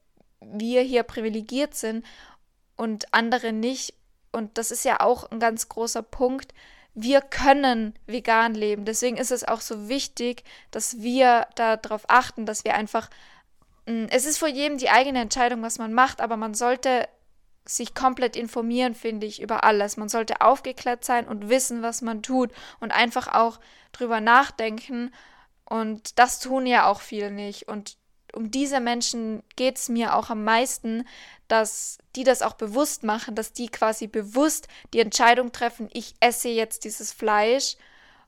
wir hier privilegiert sind und andere nicht. Und das ist ja auch ein ganz großer Punkt, wir können vegan leben. Deswegen ist es auch so wichtig, dass wir darauf achten, dass wir einfach. Mm, es ist vor jedem die eigene Entscheidung, was man macht, aber man sollte sich komplett informieren, finde ich, über alles. Man sollte aufgeklärt sein und wissen, was man tut und einfach auch drüber nachdenken. Und das tun ja auch viele nicht. Und um diese Menschen geht es mir auch am meisten, dass die das auch bewusst machen, dass die quasi bewusst die Entscheidung treffen, ich esse jetzt dieses Fleisch,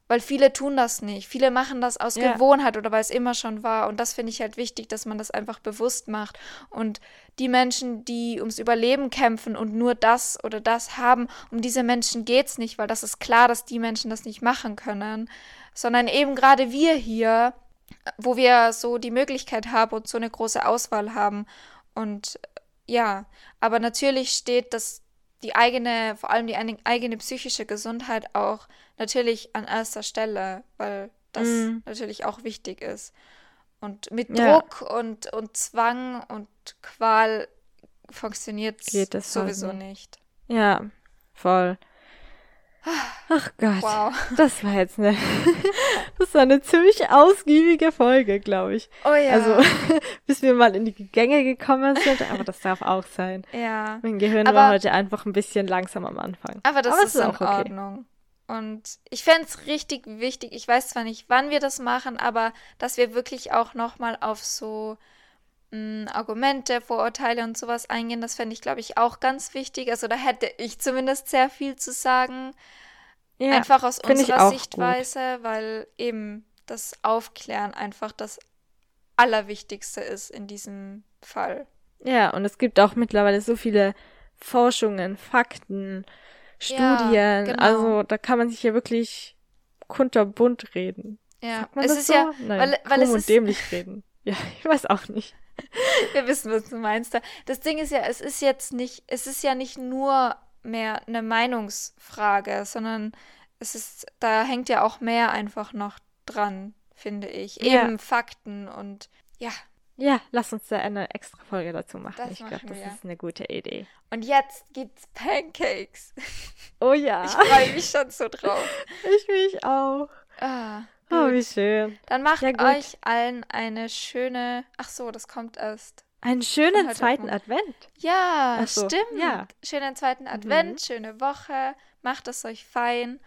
weil viele tun das nicht. Viele machen das aus ja. Gewohnheit oder weil es immer schon war. Und das finde ich halt wichtig, dass man das einfach bewusst macht. Und die Menschen, die ums Überleben kämpfen und nur das oder das haben, um diese Menschen geht es nicht, weil das ist klar, dass die Menschen das nicht machen können. Sondern eben gerade wir hier, wo wir so die Möglichkeit haben und so eine große Auswahl haben. Und ja, aber natürlich steht das die eigene, vor allem die eigene psychische Gesundheit auch natürlich an erster Stelle, weil das mm. natürlich auch wichtig ist. Und mit ja. Druck und, und Zwang und Qual funktioniert es sowieso nicht. nicht. Ja, voll. Ach Gott. Wow. Das war jetzt eine, das war eine ziemlich ausgiebige Folge, glaube ich. Oh ja. Also, bis wir mal in die Gänge gekommen sind, aber das darf auch sein. Ja. Mein Gehirn aber, war heute einfach ein bisschen langsam am Anfang. Aber das aber ist, ist auch in okay. Ordnung. Und ich fände es richtig wichtig, ich weiß zwar nicht, wann wir das machen, aber dass wir wirklich auch nochmal auf so mh, Argumente, Vorurteile und sowas eingehen. Das fände ich, glaube ich, auch ganz wichtig. Also da hätte ich zumindest sehr viel zu sagen. Ja, einfach aus unserer Sichtweise, weil eben das Aufklären einfach das Allerwichtigste ist in diesem Fall. Ja, und es gibt auch mittlerweile so viele Forschungen, Fakten, Ja, Studien. genau. Also da kann man sich ja wirklich kunterbunt reden. Ja, Sagt man es das ist so? ja, Nein, weil, weil es ist, dämlich reden. Ja, ich weiß auch nicht. wir wissen, was du meinst. da. Das Ding ist ja, es ist jetzt nicht, es ist ja nicht nur mehr eine Meinungsfrage, sondern es ist, da hängt ja auch mehr einfach noch dran, finde ich. Ja. Eben Fakten und ja. Ja, lass uns da eine extra Folge dazu machen. Das ich glaube, das ist eine gute Idee. Und jetzt gibt's Pancakes. Oh ja, Ich freue mich schon so drauf. ich mich auch. Ah, Oh, wie schön. Dann macht Ja, euch allen eine schöne. Ach so, das kommt erst. Einen schönen zweiten. Advent. Ja, so, stimmt. ja. Schönen zweiten Advent, schöne Woche. Macht es euch fein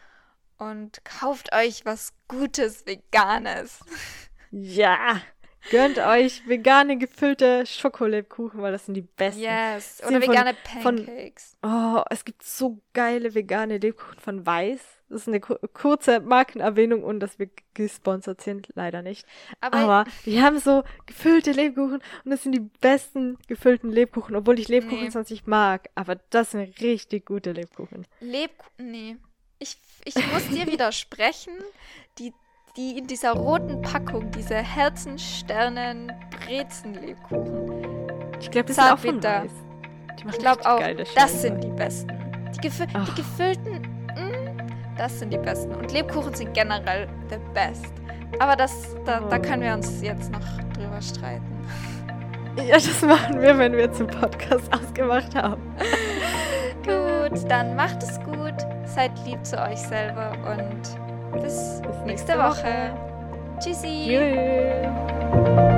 und kauft euch was Gutes, Veganes. Ja, gönnt euch vegane gefüllte Schokolebkuchen, weil das sind die besten. Yes. Oder von- vegane von- Pancakes. Oh, es gibt so geile vegane Lebkuchen von Weiß. Das ist eine ku- kurze Markenerwähnung und dass wir gesponsert sind, leider nicht. Aber, Aber die haben so gefüllte Lebkuchen und das sind die besten gefüllten Lebkuchen, obwohl ich Lebkuchen Nee. sonst nicht mag. Aber das sind richtig gute Lebkuchen. Lebkuchen. Nee. Ich, ich muss dir widersprechen. Die, die in dieser roten Packung, diese Herzen, Sternen, Brezen-Lebkuchen. Ich glaube, das ist auch von. Weiß. Die Ich glaube auch, das sind die besten. Die, gefü die Ach. gefüllten, mm, das sind die besten. Und Lebkuchen sind generell the best. Aber das, da, da können wir uns jetzt noch drüber streiten. Ja, das machen wir, wenn wir zum Podcast ausgemacht haben. Gut, dann macht es gut, seid lieb zu euch selber und bis, Bis nächste Woche. Tschüssi. Tschüss.